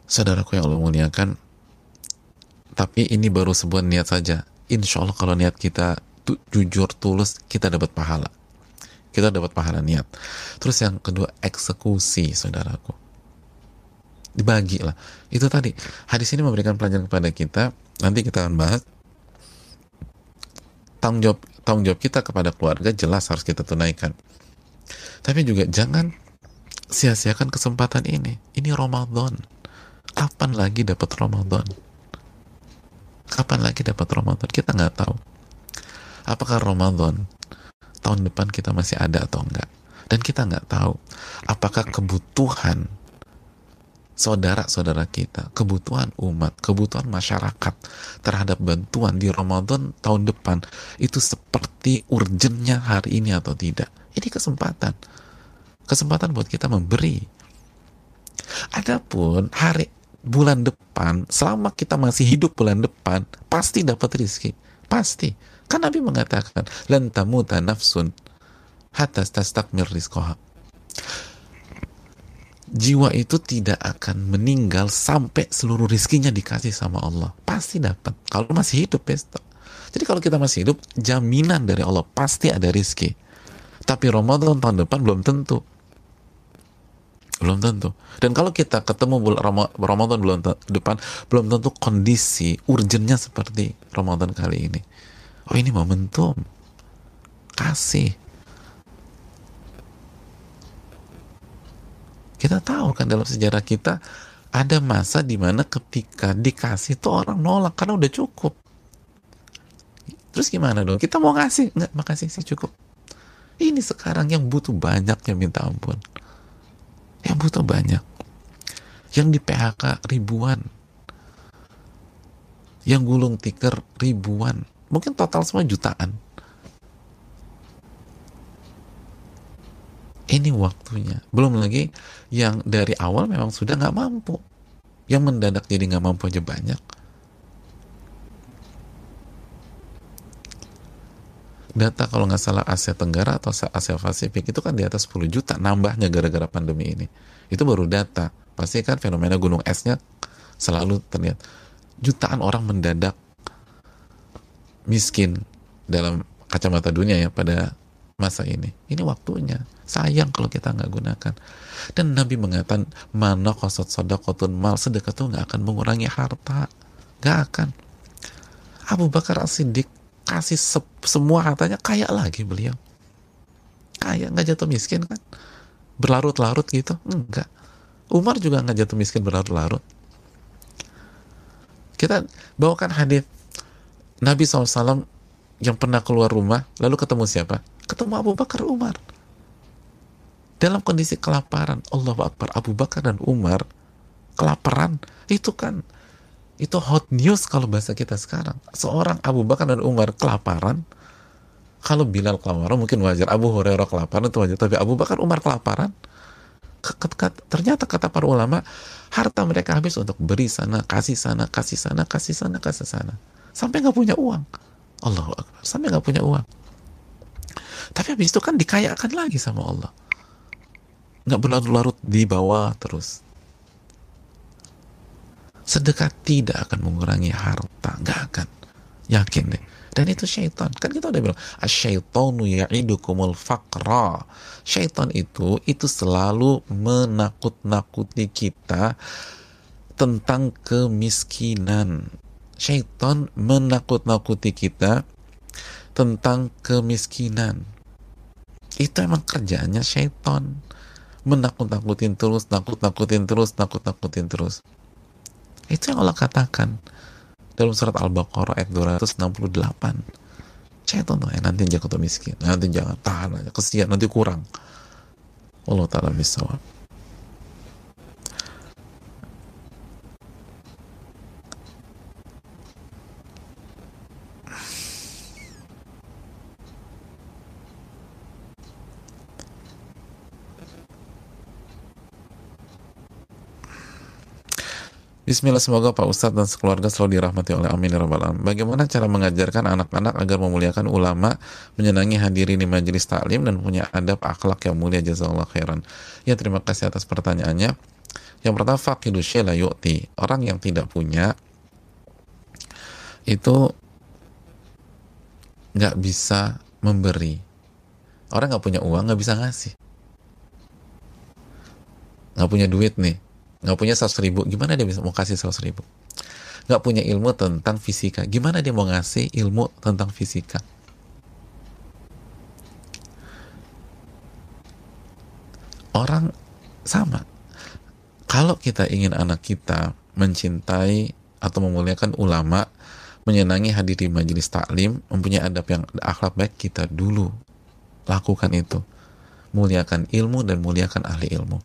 Saudaraku yang Allah muliakan, tapi ini baru sebuah niat saja. Insya Allah kalau niat kita tu, jujur, tulus, kita dapat pahala. Kita dapat pahala niat. Terus yang kedua, eksekusi, saudaraku. Dibagi lah. Itu tadi, hadis ini memberikan pelajaran kepada kita, nanti kita akan bahas, tanggung jawab tanggung jawab kita kepada keluarga jelas harus kita tunaikan tapi juga jangan sia-siakan kesempatan ini. Ini Ramadan. Kapan lagi dapat Ramadan? Kapan lagi dapat Ramadan? Kita nggak tahu. Apakah Ramadan tahun depan kita masih ada atau enggak dan kita nggak tahu. Apakah kebutuhan saudara-saudara kita, kebutuhan umat, kebutuhan masyarakat terhadap bantuan di Ramadan tahun depan itu seperti urgennya hari ini atau tidak. Ini kesempatan. Kesempatan buat kita memberi. Adapun hari bulan depan, selama kita masih hidup bulan depan, pasti dapat rizki. Pasti. Kan Nabi mengatakan, lan tamuta nafsun hatta tastakmir rizqaha jiwa itu tidak akan meninggal sampai seluruh rizkinya dikasih sama Allah. Pasti dapat. Kalau masih hidup, ya. Jadi kalau kita masih hidup, jaminan dari Allah pasti ada rizki. Tapi Ramadan tahun depan belum tentu. Belum tentu. Dan kalau kita ketemu Ramadan bulan depan, belum tentu kondisi urgennya seperti Ramadan kali ini. Oh ini momentum. Kasih Kita tahu kan dalam sejarah kita ada masa di mana ketika dikasih tuh orang nolak karena udah cukup. Terus gimana dong? Kita mau ngasih? Enggak, makasih sih cukup. Ini sekarang yang butuh banyak yang minta ampun. Yang butuh banyak. Yang di PHK ribuan. Yang gulung tikar ribuan. Mungkin total semua jutaan. ini waktunya belum lagi yang dari awal memang sudah nggak mampu yang mendadak jadi nggak mampu aja banyak data kalau nggak salah Asia Tenggara atau Asia Pasifik itu kan di atas 10 juta nambahnya gara-gara pandemi ini itu baru data pasti kan fenomena gunung esnya selalu terlihat jutaan orang mendadak miskin dalam kacamata dunia ya pada masa ini ini waktunya Sayang kalau kita nggak gunakan. Dan Nabi mengatakan, mana kosot sodakotun mal, sedekah itu nggak akan mengurangi harta. Nggak akan. Abu Bakar As-Siddiq kasih se semua hartanya kaya lagi beliau. Kaya, nggak jatuh miskin kan? Berlarut-larut gitu? Enggak. Umar juga nggak jatuh miskin berlarut-larut. Kita bawakan hadis Nabi SAW yang pernah keluar rumah, lalu ketemu siapa? Ketemu Abu Bakar Umar dalam kondisi kelaparan Allah Akbar Abu Bakar dan Umar kelaparan itu kan itu hot news kalau bahasa kita sekarang. Seorang Abu Bakar dan Umar kelaparan. Kalau Bilal kelaparan mungkin wajar. Abu Hurairah kelaparan itu wajar. Tapi Abu Bakar Umar kelaparan. Ternyata kata para ulama harta mereka habis untuk beri sana kasih sana kasih sana kasih sana kasih sana. Sampai nggak punya uang. Allah Akbar. Sampai nggak punya uang. Tapi habis itu kan dikayakan lagi sama Allah. Nggak berlarut-larut di bawah terus sedekah tidak akan mengurangi harta. Nggak akan. Yakin deh. Dan itu syaitan. Kan kita udah bilang asyaitonu ya'idukumul faqra. Syaitan itu itu selalu menakut-nakuti kita tentang kemiskinan. Syaitan menakut-nakuti kita tentang kemiskinan. Itu emang kerjanya syaitan. Menakut-nakutin terus, nakut-nakutin terus, nakut-nakutin terus. Itu yang Allah katakan dalam surat Al-Baqarah ayat 268. Saya tuh ya, nanti jangan miskin, nanti jangan tahan aja, kesian, nanti kurang. Allah Ta'ala bisawab. Bismillah semoga Pak Ustadz dan sekeluarga selalu dirahmati oleh amin ya. Bagaimana cara mengajarkan anak-anak agar memuliakan ulama, menyenangi hadirin di majelis taklim dan punya adab akhlak yang mulia jazakallah khairan. Ya terima kasih atas pertanyaannya. Yang pertama faqidu la yu'ti. Orang yang tidak punya itu nggak bisa memberi. Orang nggak punya uang nggak bisa ngasih. Nggak punya duit nih nggak punya seratus ribu. Gimana dia bisa mau kasih seratus ribu? Nggak punya ilmu tentang fisika. Gimana dia mau ngasih ilmu tentang fisika? Orang sama. Kalau kita ingin anak kita mencintai atau memuliakan ulama menyenangi hadirin majelis taklim mempunyai adab yang akhlak baik kita dulu lakukan itu. Muliakan ilmu dan muliakan ahli ilmu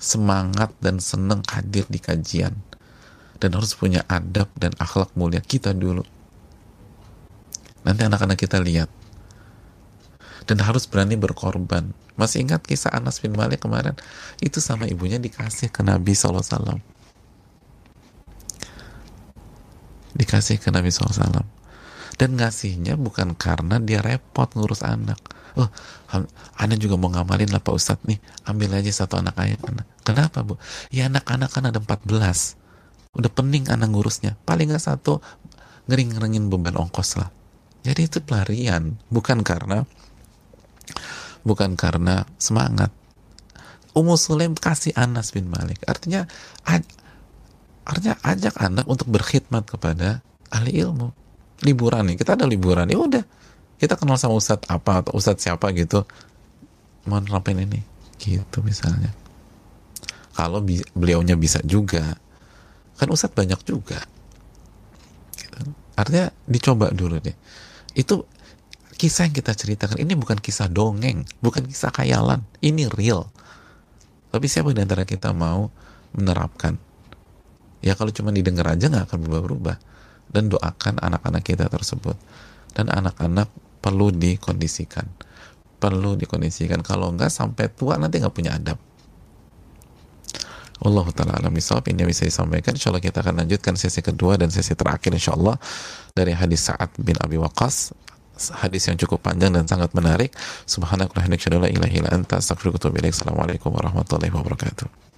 semangat dan senang hadir di kajian. Dan harus punya adab dan akhlak mulia kita dulu. Nanti anak-anak kita lihat. Dan harus berani berkorban. Masih ingat kisah Anas bin Malik kemarin? Itu sama ibunya dikasih ke Nabi SAW dikasih ke Nabi SAW dan ngasihnya bukan karena dia repot ngurus anak oh anak juga mau ngamalin lah Pak Ustadz. Nih ambil aja satu anak ayah anak kenapa bu? Ya anak-anak kan ada 14 udah pening anak ngurusnya. Paling nggak satu ngering-ngeringin beban ongkos lah. Jadi itu pelarian. Bukan karena bukan karena semangat. Ummu Sulaim kasih Anas bin Malik. Artinya artinya ajak anak untuk berkhidmat kepada ahli ilmu. Liburan nih kita ada liburan. Ya udah kita kenal sama ustadz apa atau ustadz siapa gitu. Mau ngapain ini. Gitu misalnya. Kalau bi beliaunya bisa juga. Kan ustadz banyak juga. Gitu. artinya dicoba dulu deh. Itu kisah yang kita ceritakan. Ini bukan kisah dongeng. Bukan kisah khayalan. Ini real. Tapi siapa di antara kita mau menerapkan? Ya kalau cuma didengar aja nggak akan berubah-ubah dan doakan anak-anak kita tersebut. Dan anak-anak perlu dikondisikan. Perlu dikondisikan. Kalau enggak sampai tua nanti nggak punya adab. Allah taala alam isawab ini bisa disampaikan. Insya Allah kita akan lanjutkan sesi kedua dan sesi terakhir Insya Allah dari hadis Sa'ad bin Abi Waqas hadis yang cukup panjang dan sangat menarik. Subhanakallahumma wa bihamdika anta. Wa atubu Assalamualaikum warahmatullahi wabarakatuh